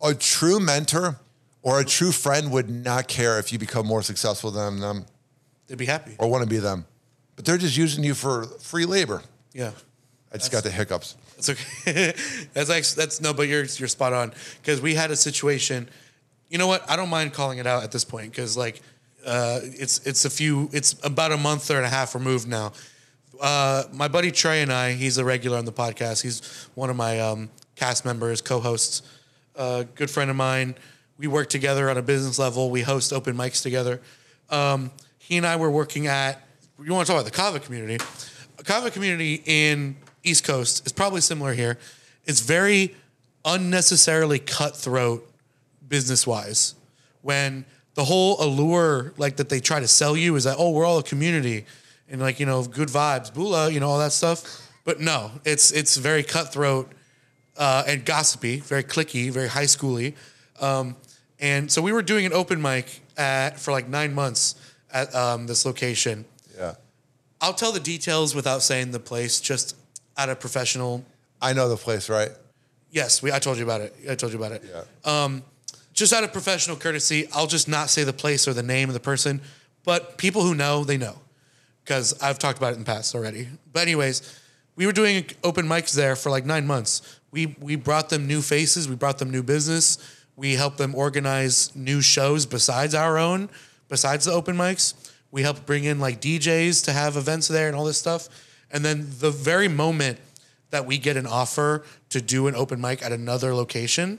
S8: A true mentor or a true friend would not care if you become more successful than them
S7: They'd be happy.
S8: or want to be them, but they're just using you for free labor.
S7: Yeah.
S8: I just got the hiccups.
S7: That's okay. that's like that's no, but you're you're spot on because we had a situation. You know what? I don't mind calling it out at this point because like uh, it's it's a few it's about a month or and a half removed now. Uh, my buddy Trey and I, he's a regular on the podcast. He's one of my um, cast members, co-hosts, uh, good friend of mine. We work together on a business level. We host open mics together. Um, he and I were working at. You want to talk about the Kava community? A Kava community in East Coast is probably similar here. It's very unnecessarily cutthroat business wise. When the whole allure, like that they try to sell you, is that oh we're all a community and like you know good vibes, bula, you know all that stuff. But no, it's it's very cutthroat uh, and gossipy, very clicky, very high schooly. Um, and so we were doing an open mic at, for like nine months at um, this location.
S8: Yeah,
S7: I'll tell the details without saying the place, just out of professional.
S8: I know the place, right?
S7: Yes, we. I told you about it. I told you about it.
S8: Yeah.
S7: Um, just out of professional courtesy, I'll just not say the place or the name of the person. But people who know, they know, because I've talked about it in the past already. But anyways, we were doing open mics there for like nine months. We we brought them new faces. We brought them new business. We help them organize new shows besides our own, besides the open mics. We help bring in like DJs to have events there and all this stuff. And then the very moment that we get an offer to do an open mic at another location,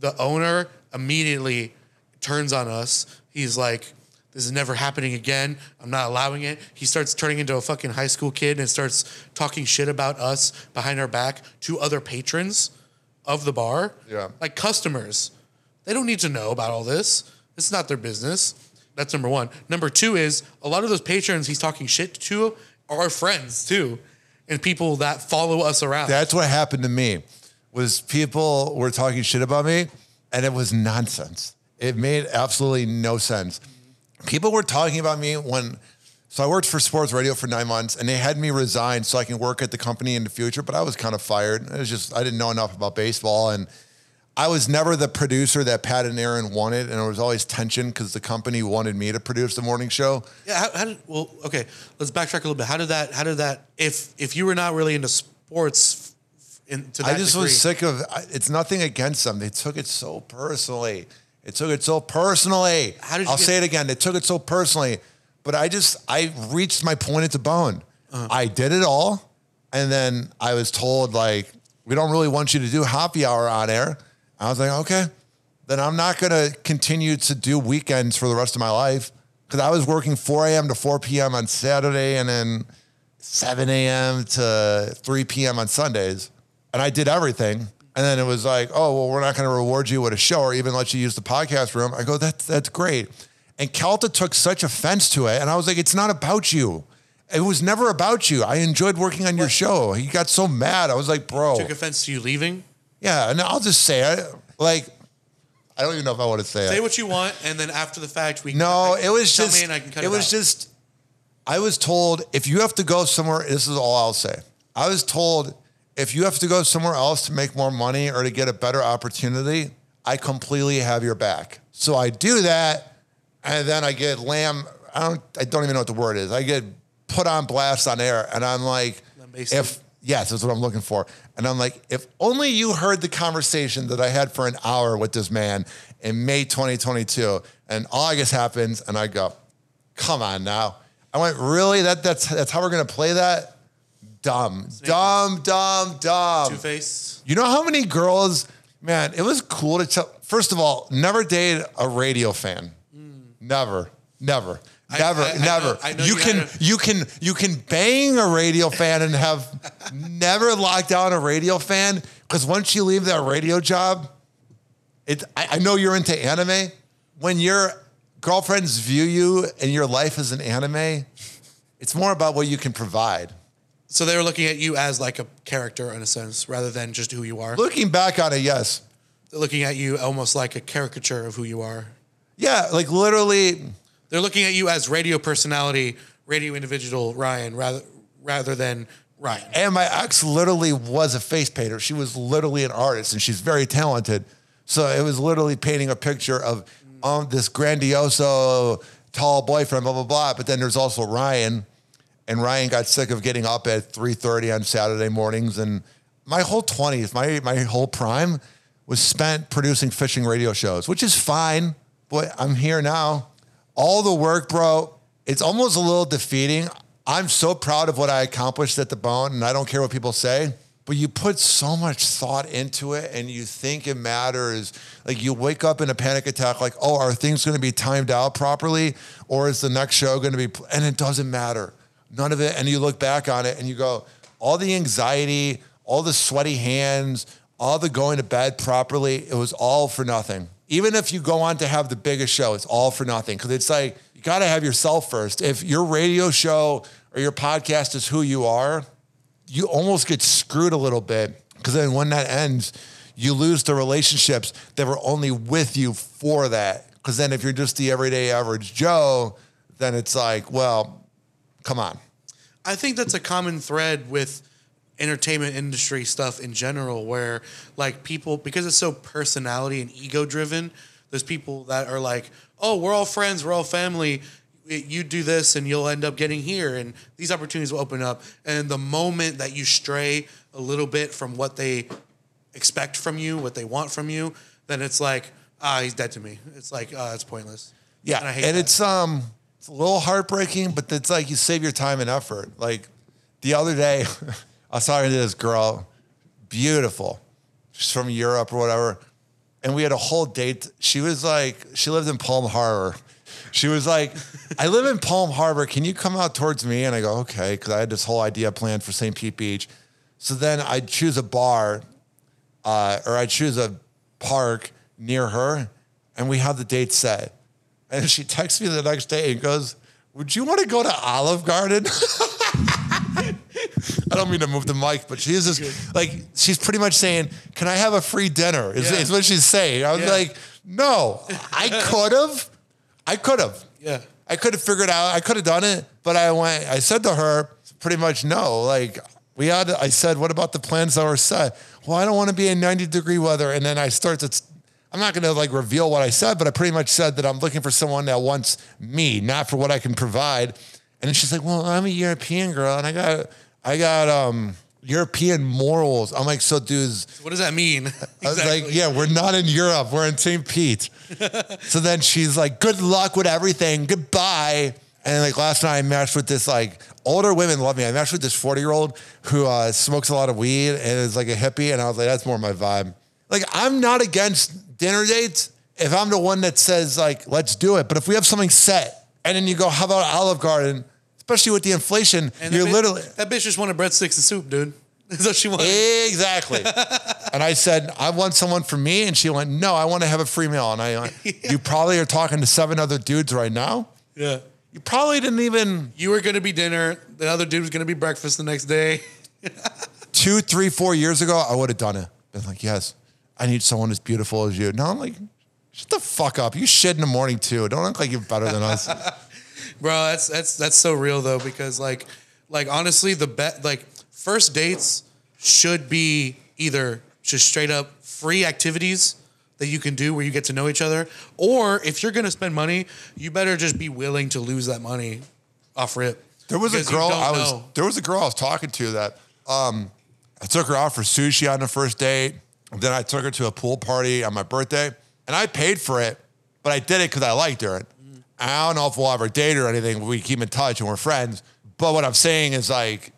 S7: the owner immediately turns on us. He's like, this is never happening again. I'm not allowing it. He starts turning into a fucking high school kid and starts talking shit about us behind our back to other patrons of the bar.
S8: Yeah.
S7: Like customers. They don't need to know about all this. It's not their business. That's number one. Number two is a lot of those patrons he's talking shit to are our friends too. And people that follow us around.
S8: That's what happened to me. Was people were talking shit about me, and it was nonsense. It made absolutely no sense. People were talking about me when. So I worked for sports radio for nine months, and they had me resign so I can work at the company in the future. But I was kind of fired. It was just I didn't know enough about baseball, and I was never the producer that Pat and Aaron wanted, and there was always tension because the company wanted me to produce the morning show.
S7: Yeah. How, how did? Well, okay. Let's backtrack a little bit. How did that? How did that? If if you were not really into sports, in, to that
S8: I just
S7: degree,
S8: was sick of. It's nothing against them. They took it so personally. They took it so personally.
S7: How did you
S8: I'll
S7: get-
S8: say it again. They took it so personally. But I just I reached my point at the bone.
S7: Uh-huh.
S8: I did it all, and then I was told like we don't really want you to do Hoppe Hour on air. I was like, okay, then I'm not gonna continue to do weekends for the rest of my life because I was working 4 a.m. to 4 p.m. on Saturday, and then 7 a.m. to 3 p.m. on Sundays. And I did everything. And then it was like, oh, well, we're not going to reward you with a show or even let you use the podcast room. I go, that's, that's great. And Calta took such offense to it. And I was like, it's not about you. It was never about you. I enjoyed working on your show. He got so mad. I was like, bro.
S7: took offense to you leaving.
S8: Yeah, and I'll just say it. Like, I don't even know if I want to say, it.
S7: Say
S8: it.
S7: what you want, and then after the fact, we can
S8: No,
S7: I can-
S8: it was
S7: tell
S8: just.
S7: me and I can cut
S8: it
S7: it,
S8: was
S7: out.
S8: just. I was told if you have to go somewhere. This is all I'll say. I was told if you have to go somewhere else to make more money or to get a better opportunity, I completely have your back. So I do that, and then I get lamb. I don't. I don't even know what the word is. I get put on blast on air, and I'm like,
S7: Lambasted.
S8: if yes, that's what I'm looking for. And I'm like, if only you heard the conversation that I had for an hour with this man in May 2022, and August happens, and I go, come on now. I went, really? That that's that's how we're gonna play that? Dumb, dumb, dumb, dumb.
S7: Two Face.
S8: You know how many girls, man, it was cool to tell. First of all, never dated a radio fan. Never, never, never,
S7: I- I
S8: never.
S7: know- I know
S8: you
S7: you
S8: can, you can, you can bang a radio fan and have never locked down a radio fan because once you leave that radio job, it. I, I know you're into anime. When your girlfriends view you and your life as an anime, it's more about what you can provide.
S7: So they were looking at you as like a character in a sense, rather than just who you are.
S8: Looking back on it, yes.
S7: They're looking at you almost like a caricature of who you are.
S8: Yeah, like literally,
S7: They're looking at you as radio personality, radio individual Ryan, rather rather than Ryan.
S8: And my ex literally was a face painter. She was literally an artist and she's very talented. So it was literally painting a picture of um, this grandioso, tall boyfriend, blah, blah, blah. But then there's also Ryan. And Ryan got sick of getting up at 3.30 on Saturday mornings. And my whole 20s, my, my whole prime was spent producing fishing radio shows, which is fine. I'm here now. All the work, bro, it's almost a little defeating. I'm so proud of what I accomplished at the bone, and I don't care what people say. But you put so much thought into it and you think it matters. Like you wake up in a panic attack, like, oh, are things going to be timed out properly? Or is the next show going to be, pl-" and it doesn't matter. None of it. And you look back on it and you go, all the anxiety, all the sweaty hands, all the going to bed properly, it was all for nothing. Even if you go on to have the biggest show, it's all for nothing. Cause it's like, you got to have yourself first. If your radio show or your podcast is who you are, you almost get screwed a little bit because then when that ends, you lose the relationships that were only with you for that. Because then if you're just the everyday average Joe, then it's like, well, come on.
S7: I think that's a common thread with entertainment industry stuff in general, where like people, because it's so personality and ego driven, there's people that are like, oh, we're all friends, we're all family. You do this and you'll end up getting here, and these opportunities will open up. And the moment that you stray a little bit from what they expect from you, what they want from you, then it's like, ah, he's dead to me. It's like, ah, it's pointless.
S8: Yeah,
S7: And I
S8: and, it's um, it's a little heartbreaking, but it's like you save your time and effort. Like the other day, I was talking to this girl, beautiful, she's from Europe or whatever, and we had a whole date. She was like, she lived in Palm Harbor. She was like, I live in Palm Harbor. Can you come out towards me? And I go, okay, because I had this whole idea planned for St. Pete Beach. So then I'd choose a bar uh, or I'd choose a park near her, and we have the date set. And she texts me the next day and goes, Would you want to go to Olive Garden? I don't mean to move the mic, but she's just like, she's pretty much saying, Can I have a free dinner? Is,
S7: Yeah.
S8: is what she's saying. I was
S7: Yeah.
S8: like, No, I could have. I could have.
S7: Yeah.
S8: I could have figured out, I could have done it, but I went, I said to her, pretty much no. Like, we had, I said, what about the plans that were set? Well, I don't want to be in 90 degree weather. And then I start to, I'm not going to like reveal what I said, but I pretty much said that I'm looking for someone that wants me, not for what I can provide. And then she's like, well, I'm a European girl and I got, I got, um, European morals. I'm like, so dudes,
S7: What does that mean?
S8: I was like, yeah, we're not in Europe. We're in St. Pete. so then she's like, good luck with everything. Goodbye. And like last night I matched with this like older women love me. I matched with this 40 year old who uh, smokes a lot of weed and is like a hippie. And I was like, that's more my vibe. Like I'm not against dinner dates if I'm the one that says like, let's do it. But if we have something set and then you go, how about Olive Garden? Especially with the inflation,
S7: And
S8: you're
S7: that bitch-
S8: literally
S7: that bitch just wanted breadsticks and soup, dude. That's what she wanted.
S8: Exactly. and I said, I want someone for me. And she went, No, I want to have a free meal. And I went, You probably are talking to seven other dudes right now.
S7: yeah.
S8: You probably didn't even
S7: You were gonna be dinner. The other dude was gonna be breakfast the next day.
S8: two, three, four years ago, I would have done it. Been like, Yes, I need someone as beautiful as you. Now I'm like, Shut the fuck up. You shit in the morning too. Don't act like you're better than us.
S7: Bro, that's that's that's so real though because like like honestly the bet like first dates should be either just straight up free activities that you can do where you get to know each other or if you're going to spend money, you better just be willing to lose that money off rip.
S8: There was
S7: Because
S8: a
S7: you
S8: girl
S7: don't
S8: I was
S7: know.
S8: there was a girl I was talking to that um I took her out for sushi on the first date. Then I took her to a pool party on my birthday. And I paid for it, but I did it because I liked her. I don't know if we'll ever date or anything, but we keep in touch and we're friends. But what I'm saying is like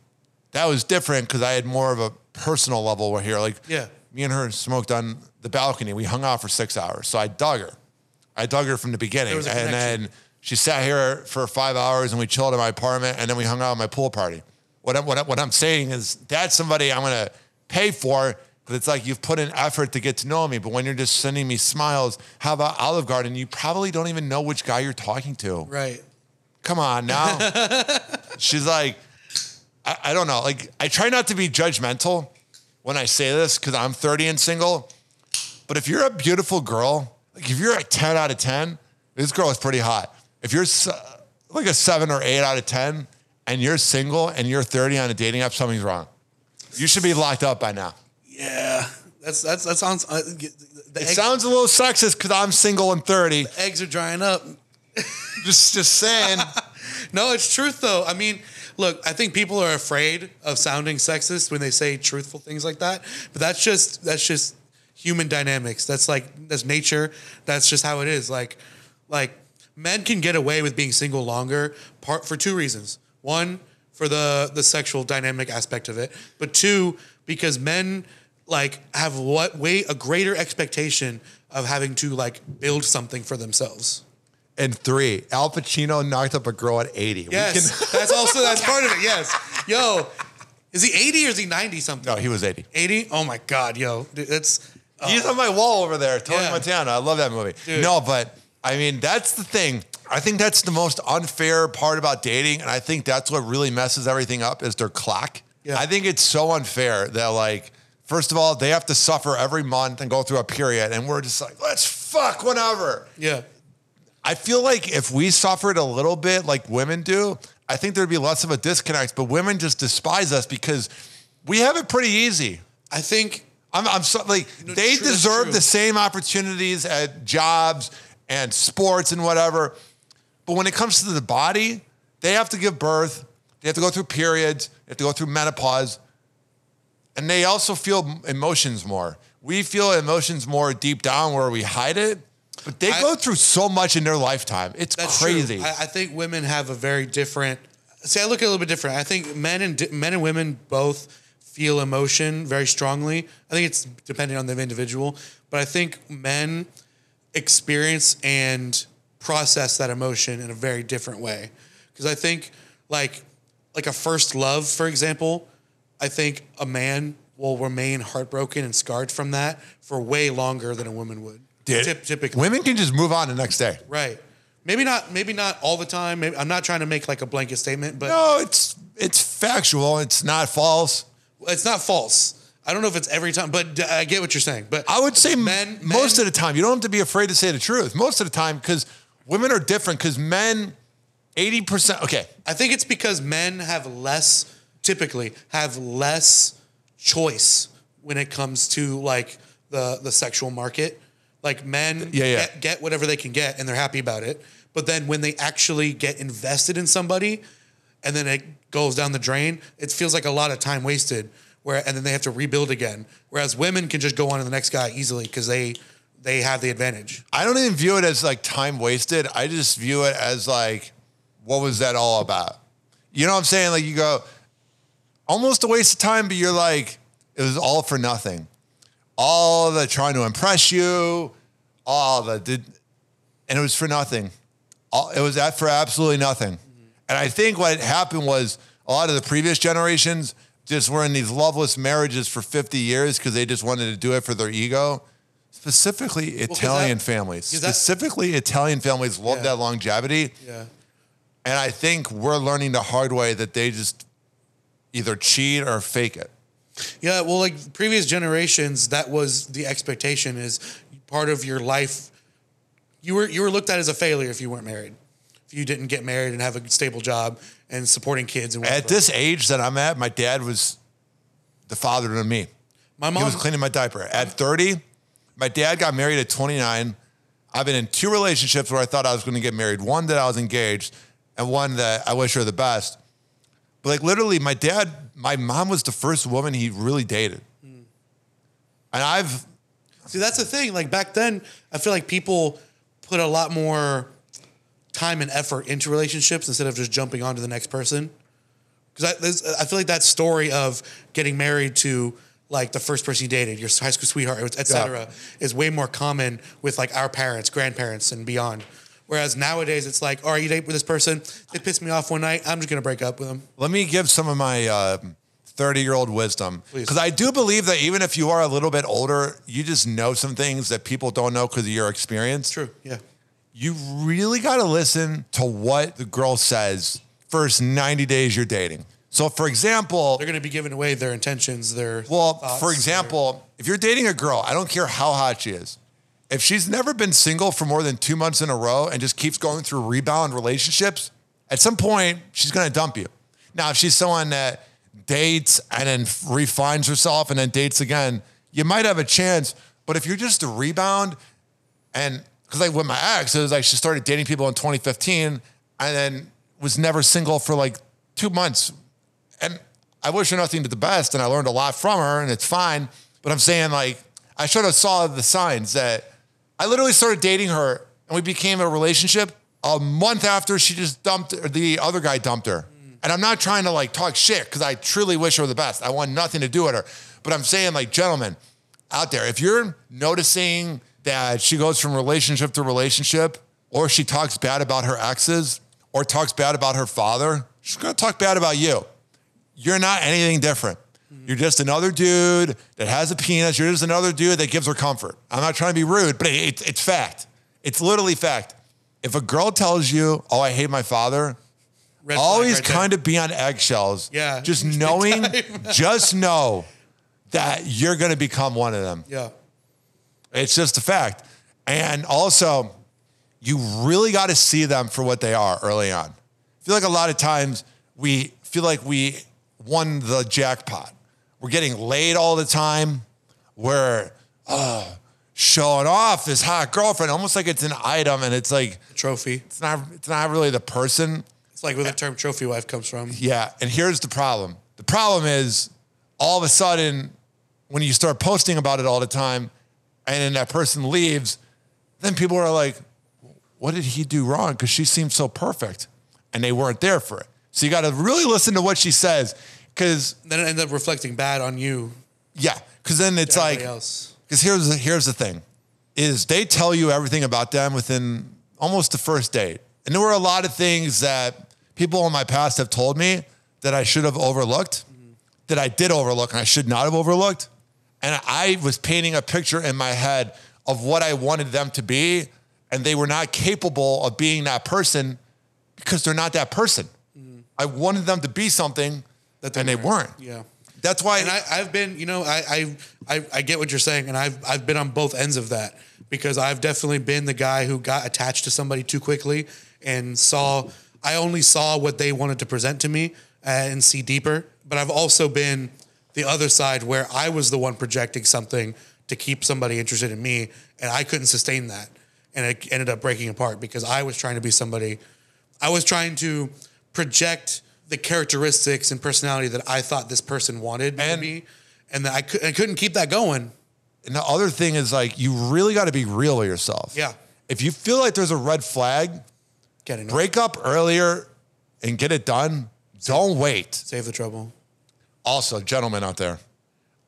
S8: that was different because I had more of a personal level here. Like
S7: Yeah.
S8: me and her smoked on the balcony. We hung out for six hours. So I dug her. I dug her from the beginning.
S7: There was a
S8: and
S7: connection.
S8: then she sat here for five hours and we chilled at my apartment and then we hung out at my pool party. What I'm, what, I'm, what I'm saying is that's somebody I'm going to pay for because it's like you've put in effort to get to know me. But when you're just sending me smiles, how about Olive Garden? You probably don't even know which guy you're talking to.
S7: Right.
S8: Come on now. She's like, I, I don't know. Like, I try not to be judgmental when I say this because I'm 30 and single. But if you're a beautiful girl, like if you're a 10 out of 10, this girl is pretty hot. If you're like a seven or eight out of 10 and you're single and you're 30 on a dating app, something's wrong. You should be locked up by now.
S7: Yeah. That's that's that sounds uh, the
S8: It
S7: eggs,
S8: sounds a little sexist because I'm single and 30.
S7: eggs are drying up.
S8: Just, just saying.
S7: No, it's truth though. I mean, look, I think people are afraid of sounding sexist when they say truthful things like that. But that's just that's just human dynamics. That's like that's nature. That's just how it is. Like like men can get away with being single longer part for two reasons. One, for the the sexual dynamic aspect of it, but two, because men like have what way a greater expectation of having to like build something for themselves.
S8: and three, Al Pacino knocked up a girl at 80. We
S7: Yes,
S8: can-
S7: that's also that's part of it. Yes, yo, is he eighty or is he ninety something?
S8: no, he was 80.
S7: eighty. Oh my god, yo, Dude, that's
S8: He's oh. on my wall over there, Tony
S7: Yeah.
S8: Montana. I love that movie.
S7: Dude.
S8: No, but I mean, that's the thing. I think that's the most unfair part about dating, and I think that's what really messes everything up is their clock.
S7: Yeah.
S8: I think it's so unfair that like, first of all, they have to suffer every month and go through a period, and we're just like, let's fuck whatever.
S7: yeah.
S8: I feel like if we suffered a little bit like women do, I think there'd be less of a disconnect. But women just despise us because we have it pretty easy.
S7: I think
S8: I'm, I'm so, like
S7: No,
S8: they
S7: true,
S8: deserve
S7: true.
S8: the same opportunities at jobs and sports and whatever. But when it comes to the body, they have to give birth. They have to go through periods. They have to go through menopause, and they also feel emotions more. We feel emotions more deep down where we hide it, but they
S7: I-
S8: go through so much in their lifetime. It's crazy.
S7: I, I think women have a very different. See, I look at it a little bit different. I think men and men and women both feel emotion very strongly. I think it's depending on the individual, but I think men experience and process that emotion in a very different way. Because I think, like, like a first love, for example, I think a man will remain heartbroken and scarred from that for way longer than a woman would. Typ- typically,
S8: women can just move on the next day.
S7: Right. Maybe not. Maybe not all the time. Maybe, I'm not trying to make like a blanket statement, but
S8: No, it's it's factual. It's not false.
S7: it's not false. I don't know if it's every time, but I get what you're saying. But
S8: I would say
S7: men,
S8: most of the time. You don't have to be afraid to say the truth. Most of the time, because women are different. Because men, eighty percent. Okay,
S7: I think it's because men have less, typically have less choice when it comes to like the the sexual market. Like men
S8: Yeah, yeah.
S7: Get, get whatever they can get and they're happy about it. But then when they actually get invested in somebody and then it goes down the drain, it feels like a lot of time wasted. Where and then they have to rebuild again. Whereas women can just go on to the next guy easily because they they have the advantage.
S8: I don't even view it as like time wasted. I just view it as like, what was that all about? You know what I'm saying? Like you go, almost a waste of time, but you're like, it was all for nothing. All the trying to impress you, all the did, and it was for nothing. All, it was that for absolutely nothing. And I think what happened was a lot of the previous generations just were in these loveless marriages for 50 years because they just wanted to do it for their ego. Specifically, Italian
S7: that-
S8: families.
S7: that-
S8: Specifically, Italian families love
S7: Yeah.
S8: that longevity.
S7: Yeah.
S8: And I think we're learning the hard way that they just either cheat or fake it.
S7: Yeah, well, like previous generations, that was the expectation is part of your life you were you were looked at as a failure if you weren't married. If you didn't get married and have a stable job and supporting kids and
S8: At this age that I'm at, my dad was the father to me.
S7: my mom He
S8: was cleaning my diaper. At 30, my dad got married at 29. I've been in two relationships where I thought I was going to get married. One that I was engaged, and one that I wish her the best. But like literally, my dad, my mom was the first woman he really dated. Hmm. And I've
S7: See, that's the thing. Like back then, I feel like people put a lot more time and effort into relationships instead of just jumping onto the next person. Because I, I feel like that story of getting married to like the first person you dated, your high school sweetheart, et cetera, is way more common with like our parents, grandparents, and beyond. Whereas nowadays, it's like, all right, you date with this person, they pissed me off one night, I'm just gonna break up with them.
S8: let me give some of my uh, 30 year old wisdom. Because I do believe that even if you are a little bit older, you just know some things that people don't know because of your experience.
S7: True. Yeah.
S8: you really got to listen to what the girl says first 90 days you're dating. So, for example,
S7: They're gonna be giving away their intentions, their
S8: well,
S7: thoughts,
S8: for
S7: their-
S8: example, if you're dating a girl, I don't care how hot she is. If she's never been single for more than two months in a row and just keeps going through rebound relationships, at some point she's going to dump you. Now, if she's someone that dates and then refines herself and then dates again, you might have a chance. But if you're just a rebound, and because like with my ex, it was like she started dating people in 2015 and then was never single for like two months. And I wish her nothing but the best, and I learned a lot from her, and it's fine. But I'm saying like I should have saw the signs that I literally started dating her, and we became a relationship a month after she just dumped or the other guy dumped her. Mm. And I'm not trying to like talk shit because I truly wish her the best. I want nothing to do with her. But I'm saying like, gentlemen, out there, if you're noticing that she goes from relationship to relationship, or she talks bad about her exes, or talks bad about her father, she's gonna talk bad about you. You're not anything different. You're just another dude that has a penis. You're just another dude that gives her comfort. I'm not trying to be rude, but it, it's fact. It's literally fact. If a girl tells you, "Oh, I hate my father,"
S7: Red
S8: always
S7: right there.
S8: kind of be on eggshells.
S7: Yeah,
S8: Just knowing, just know that you're going to become one of them.
S7: Yeah.
S8: It's just a fact. And also, you really got to see them for what they are early on. I feel like a lot of times we feel like we won the jackpot. We're getting laid all the time. We're oh, showing off this hot girlfriend, almost like it's an item, and it's like
S7: Trophy.
S8: it's not. It's not really the person.
S7: It's like where the term trophy wife comes from.
S8: Yeah, and here's the problem. The problem is all of a sudden when you start posting about it all the time and then that person leaves, then people are like, what did he do wrong? Because she seemed so perfect and they weren't there for it. So you got to really listen to what she says because,
S7: Then it ends up reflecting bad on you.
S8: yeah, because then it's like, because here's the, here's the thing is they tell you everything about them within almost the first date. And there were a lot of things that people in my past have told me that i should have overlooked that i did overlook and i should not have overlooked. And i was painting a picture in my head of what i wanted them to be and they were not capable of being that person because they're not that person. Mm-hmm. I wanted them to be something
S7: That
S8: and they weren't
S7: Yeah.
S8: that's why
S7: And I, I've been, you know, I, I, I, I get what you're saying, and I've, I've been on both ends of that because I've definitely been the guy who got attached to somebody too quickly and saw, I only saw what they wanted to present to me uh, and see deeper. But I've also been the other side where I was the one projecting something to keep somebody interested in me, and I couldn't sustain that, and it ended up breaking apart because I was trying to be somebody, I was trying to project the characteristics and personality that I thought this person wanted me
S8: And-
S7: be, and that I, could, I couldn't keep that going.
S8: And the other thing is like you really got to be real with yourself.
S7: Yeah.
S8: If you feel like there's a red flag,
S7: Getting
S8: break up earlier and get it done. Don't wait.
S7: save the trouble.
S8: Also, gentlemen out there,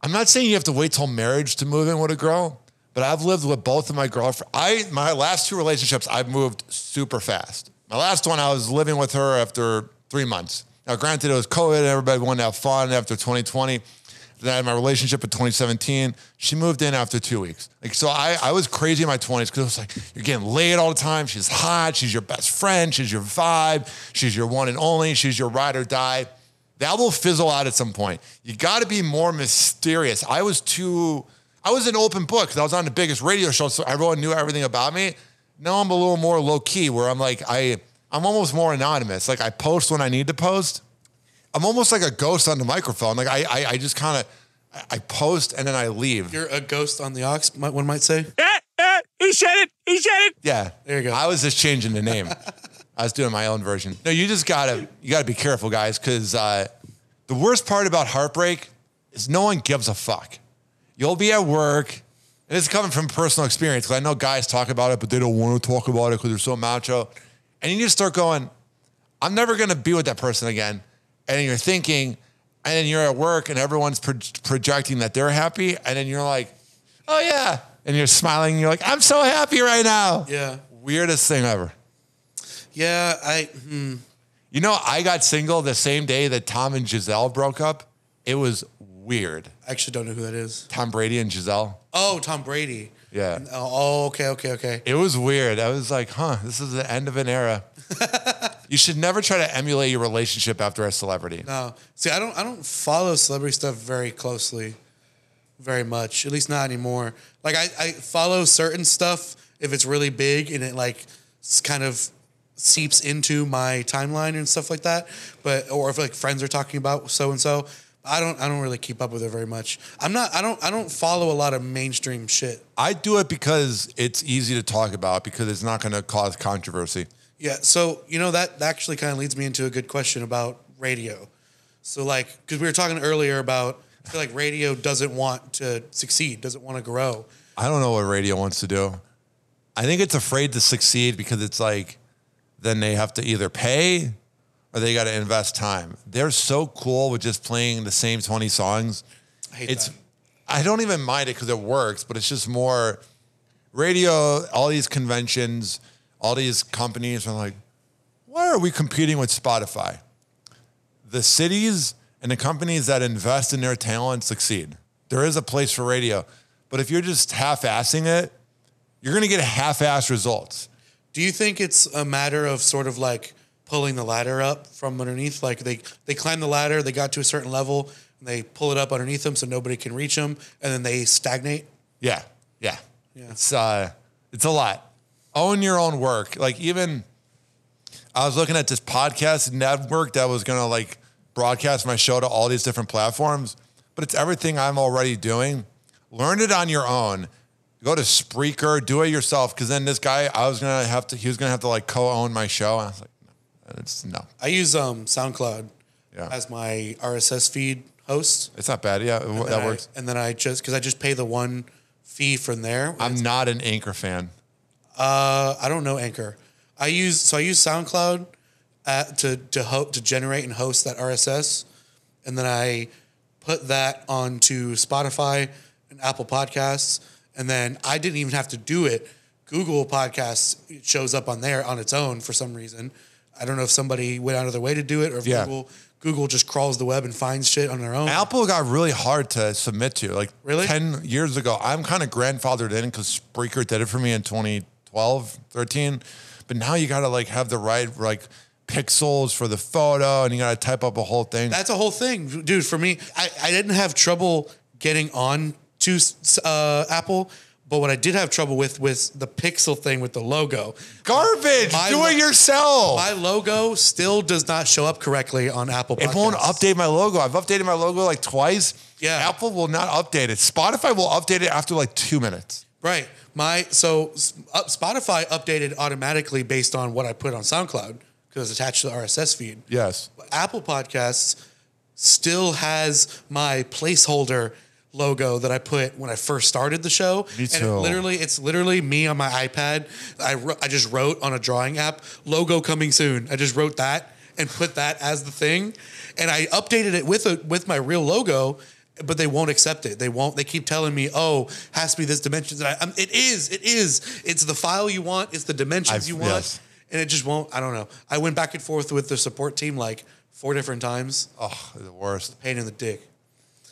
S8: I'm not saying you have to wait till marriage to move in with a girl, but I've lived with both of my girlfriends. I my last two relationships, I've moved super fast. My last one, I was living with her after three months. Now, granted, it was COVID, and everybody wanted to have fun after 2020. Then I had my relationship in 2017. She moved in after two weeks. Like, so I, I was crazy in my 20s because it was like, you're getting laid all the time. She's hot. She's your best friend. She's your vibe. She's your one and only. She's your ride or die. That will fizzle out at some point. You got to be more mysterious. I was too, I was an open book because I was on the biggest radio show, so everyone knew everything about me. Now I'm a little more low key where I'm like, I, I'm almost more anonymous. Like I post when I need to post. I'm almost like a ghost on the microphone. Like I, I, I just kind of, I post and then I leave.
S7: You're a ghost on the Aux, one might say.
S2: he said it. He said it.
S8: Yeah.
S7: There you go.
S8: I was just changing the name. I was doing my own version. No, you just gotta you gotta be careful, guys, because uh, the worst part about heartbreak is no one gives a fuck. You'll be at work, and it's coming from personal experience because I know guys talk about it, but they don't want to talk about it because they're so macho. And you just start going, I'm never gonna be with that person again. And you're thinking, and then you're at work and everyone's pro- projecting that they're happy, and then you're like, oh yeah. And you're smiling, and you're like, I'm so happy right now.
S7: Yeah.
S8: Weirdest thing ever.
S7: Yeah, I hmm.
S8: You know, I got single the same day that Tom and Gisele broke up. It was weird.
S7: I actually don't know who that is.
S8: Tom Brady and Gisele.
S7: Oh, Tom Brady.
S8: Yeah.
S7: Oh, oh, okay, okay, okay.
S8: It was weird. I was like, huh, this is the end of an era. you should never try to emulate your relationship after a celebrity.
S7: No, see, I don't, I don't follow celebrity stuff very closely, very much. At least not anymore. Like I, I follow certain stuff if it's really big and it like kind of seeps into my timeline and stuff like that. But or if like friends are talking about so and so, I don't, I don't really keep up with it very much. I'm not, I don't, I don't follow a lot of mainstream shit.
S8: I do it because it's easy to talk about because it's not going to cause controversy.
S7: Yeah. So, you know, that, that actually kind of leads me into a good question about radio. So, like, because we were talking earlier about, I feel like radio doesn't want to succeed, doesn't want to grow.
S8: I don't know what radio wants to do. I think it's afraid to succeed because it's like, then they have to either pay or they got to invest time. They're so cool with just playing the same 20 songs.
S7: I hate
S8: It's,
S7: that.
S8: I don't even mind it because it works, but it's just more radio, all these conventions, all these companies are like, why are we competing with Spotify? The cities and the companies that invest in their talent succeed. There is a place for radio, but if you're just half-assing it, you're going to get half-ass results.
S7: Do you think it's a matter of sort of like pulling the ladder up from underneath? Like they, they climb the ladder, they got to a certain level, and they pull it up underneath them so nobody can reach them, and then they stagnate?
S8: Yeah, yeah,
S7: Yeah.
S8: It's uh, it's a lot. Own your own work. Like even, I was looking at this podcast network that was gonna like broadcast my show to all these different platforms, but it's everything I'm already doing. Learn it on your own. Go to Spreaker, do it yourself. Because then this guy, I was gonna have to. He was gonna have to like co-own my show. And I was like, it's no,
S7: I use um, SoundCloud
S8: Yeah.
S7: as my RSS feed host.
S8: it's not bad. Yeah,
S7: And
S8: that
S7: I-
S8: works.
S7: and then I just, because I just pay the one fee from there.
S8: I'm not an Anchor fan.
S7: Uh, I don't know Anchor. I use so I use SoundCloud uh, to to ho- to generate and host that RSS, and then I put that onto Spotify and Apple Podcasts, and then I didn't even have to do it. Google Podcasts it shows up on there on its own for some reason. I don't know if somebody went out of their way to do it or if
S8: Yeah.
S7: Google Google just crawls the web and finds shit on their own.
S8: Apple got really hard to submit to. Like
S7: Really?
S8: 10 years ago, I'm kind of grandfathered in because Spreaker did it for me in 2012, 13. But now you got to like have the right like pixels for the photo and you got to type up a whole thing.
S7: That's a whole thing, dude. For me, I, I didn't have trouble getting on to uh, Apple, but what I did have trouble with was the pixel thing with the logo.
S8: Garbage.
S7: My
S8: Do
S7: lo-
S8: it yourself.
S7: My logo still does not show up correctly on Apple.
S8: it won't update my logo. I've updated my logo like twice.
S7: Yeah.
S8: Apple will not update it. Spotify will update it after like two minutes.
S7: Right. My so uh, Spotify updated automatically based on what I put on SoundCloud because it's attached to the RSS feed.
S8: Yes.
S7: Apple Podcasts still has my placeholder logo that I put when I first started the show.
S8: Me
S7: And it literally, it's literally me on my iPad. I I just wrote on a drawing app, logo coming soon. I just wrote that and put that as the thing, and I updated it with a with my real logo. But they won't accept it. They won't. They keep telling me, "Oh, has to be this dimensions." I, it is. It is. It's the file you want. It's the dimensions
S8: I've-
S7: you want
S8: yes.
S7: and it just won't. I don't know. I went back and forth with the support team like four different times.
S8: Oh, the worst.
S7: Pain in the dick.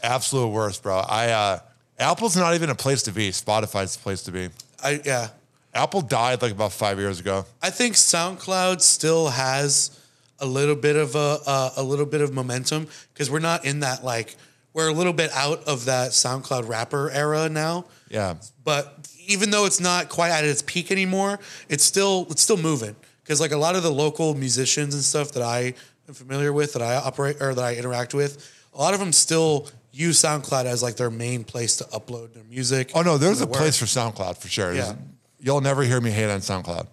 S8: Absolute worst, bro. I uh Apple's not even a place to be. Spotify's the place to be.
S7: I yeah.
S8: Apple died like about five years ago.
S7: I think SoundCloud still has a little bit of a uh, a little bit of momentum because we're not in that like we're a little bit out of that SoundCloud rapper era now.
S8: Yeah.
S7: But even though it's not quite at its peak anymore, it's still it's still moving because like a lot of the local musicians and stuff that I am familiar with, that I operate or that I interact with, a lot of them still use SoundCloud as like their main place to upload their music.
S8: Oh no, there's a
S7: their
S8: place for SoundCloud for sure.
S7: Yeah.
S8: You'll never hear me hate on SoundCloud.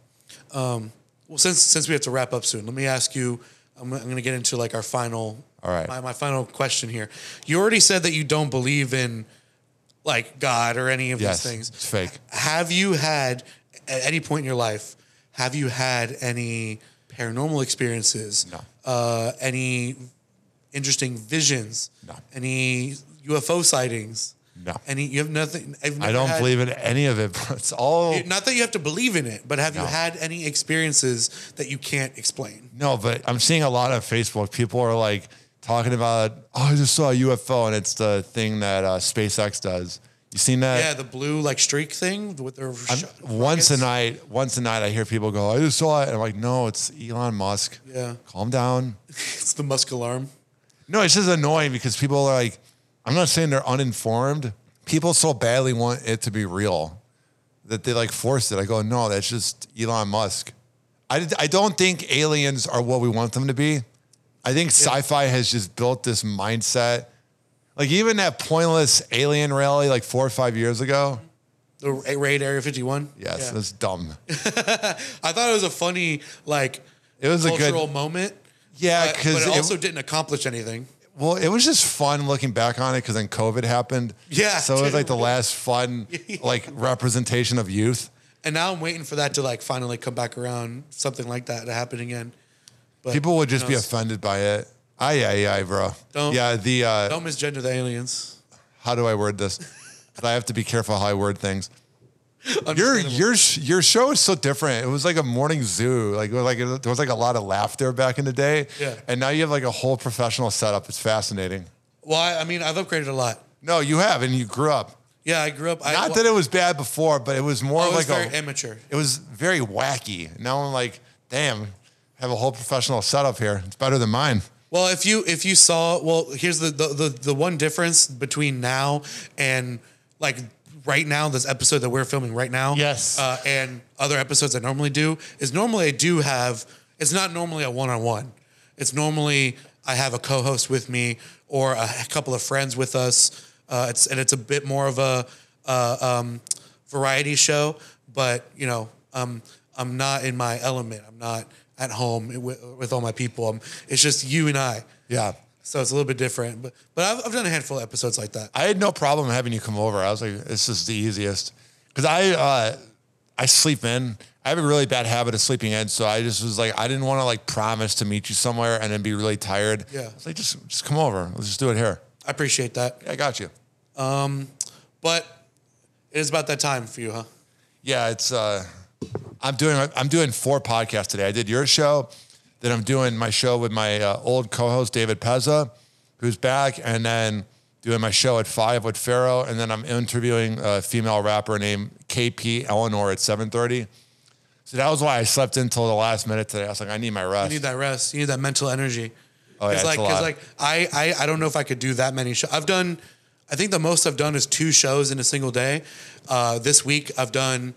S7: Well, since since we have to wrap up soon, let me ask you. I'm, I'm going to get into like our final.
S8: All right.
S7: My, my final question here. You already said that you don't believe in like God or any of
S8: Yes,
S7: these things.
S8: it's fake.
S7: Have you had at any point in your life? Have you had any paranormal experiences?
S8: No.
S7: Uh, any interesting visions?
S8: No.
S7: Any UFO sightings?
S8: No.
S7: Any? You have nothing.
S8: I don't
S7: had-
S8: believe in any of it, but it's all
S7: not that you have to believe in it, but have
S8: No.
S7: you had any experiences that you can't explain?
S8: no. But I'm seeing a lot of Facebook. People are like talking about, oh, I just saw a UFO, and it's the thing that uh, SpaceX does. You seen that?
S7: Yeah, the blue like streak thing with their sh-
S8: once a night, once a night, I hear people go, "I just saw it," and I'm like, "No, it's Elon Musk.
S7: Yeah,
S8: Calm down."
S7: it's the Musk alarm.
S8: No, it's just annoying because people are like, I'm not saying they're uninformed. People so badly want it to be real that they like force it. I go, no, that's just Elon Musk. I, I don't think aliens are what we want them to be. I think sci-fi has just built this mindset. Like even that pointless alien rally like four or five years ago.
S7: The raid Area 51.
S8: Yes,
S7: Yeah.
S8: that's dumb.
S7: I thought it was a funny like
S8: It was a good-
S7: cultural moment.
S8: Yeah, because
S7: but it
S8: it,
S7: also didn't accomplish anything.
S8: well, it was just fun looking back on it because then COVID happened.
S7: Yeah,
S8: so it was like the last fun like representation of youth.
S7: And now I'm waiting for that to like finally come back around, something like that to happen again. But
S8: People would just be offended by it. Aye, aye, aye, bro.
S7: Don't-
S8: yeah, the uh,
S7: Don't misgender the aliens.
S8: how do I word this? 'Cause I have to be careful how I word things. Your your your show is so different. It was like a morning zoo. Like it was like there was like a lot of laughter back in the day.
S7: Yeah.
S8: And now you have like a whole professional setup. It's fascinating.
S7: Well, I, I mean, I've upgraded a lot.
S8: No, you have, and you grew up.
S7: Yeah, I grew up. I,
S8: Not that it was bad before, but it was more
S7: was
S8: like
S7: very
S8: a.
S7: amateur.
S8: It was very wacky. Now I'm like, damn, I have a whole professional setup here. It's better than mine.
S7: Well, if you if you saw, well, here's the the the, the one difference between now and like right now, this episode that we're filming right now,
S8: Yes.
S7: uh, and other episodes I normally do is normally I do have. It's not normally a one on one. It's normally I have a co-host with me or a couple of friends with us. Uh, it's and it's a bit more of a uh, um, variety show, but you know, um, I'm not in my element. I'm not at home with, with all my people. I'm, it's just you and I.
S8: Yeah.
S7: So it's a little bit different, but but I've, I've done a handful of episodes like that.
S8: I had no problem having you come over. I was like, this is the easiest because I uh, I sleep in. I have a really bad habit of sleeping in, so I just was like, I didn't want to like promise to meet you somewhere and then be really tired.
S7: Yeah.
S8: I was like, just just come over. Let's just do it here.
S7: I appreciate that,
S8: Yeah, I got you.
S7: Um, but it is about that time for you, huh?
S8: Yeah, it's uh, I'm doing I'm doing four podcasts today. I did your show, then I'm doing my show with my uh, old co-host David Pezza, who's back, and then doing my show at five with Pharaoh, and then I'm interviewing a female rapper named KP Eleanor at 7:30. So that was why I slept until the last minute today. I was like, I need my rest.
S7: You need that rest. You need that mental energy.
S8: Oh, yeah,
S7: It's like because like I, I I don't know if I could do that many shows. I've done, I think the most I've done is two shows in a single day. Uh, this week I've done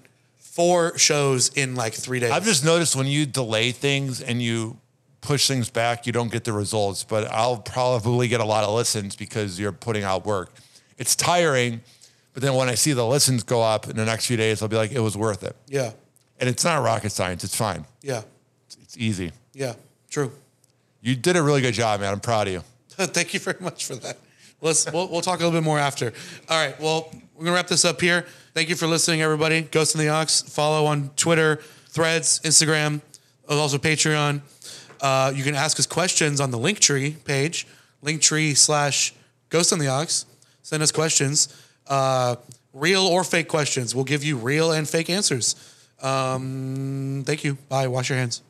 S7: four shows in like three days.
S8: I've just noticed when you delay things and you push things back, you don't get the results. But I'll probably get a lot of listens because you're putting out work. It's tiring, but then when I see the listens go up in the next few days, I'll be like, it was worth it.
S7: yeah,
S8: And it's not rocket science. It's fine.
S7: yeah,
S8: It's easy.
S7: yeah. True.
S8: You did a really good job, man. I'm proud of you.
S7: Thank you very much for that. Let's we'll, we'll talk a little bit more after. All right. Well, we're gonna wrap this up here. Thank you for listening, everybody. Ghost in the Aux. Follow on Twitter, Threads, Instagram, also Patreon. Uh, you can ask us questions on the Linktree page, Linktree slash Ghost in the Aux. Send us questions, uh, real or fake questions. We'll give you real and fake answers. Um, thank you. Bye. Wash your hands.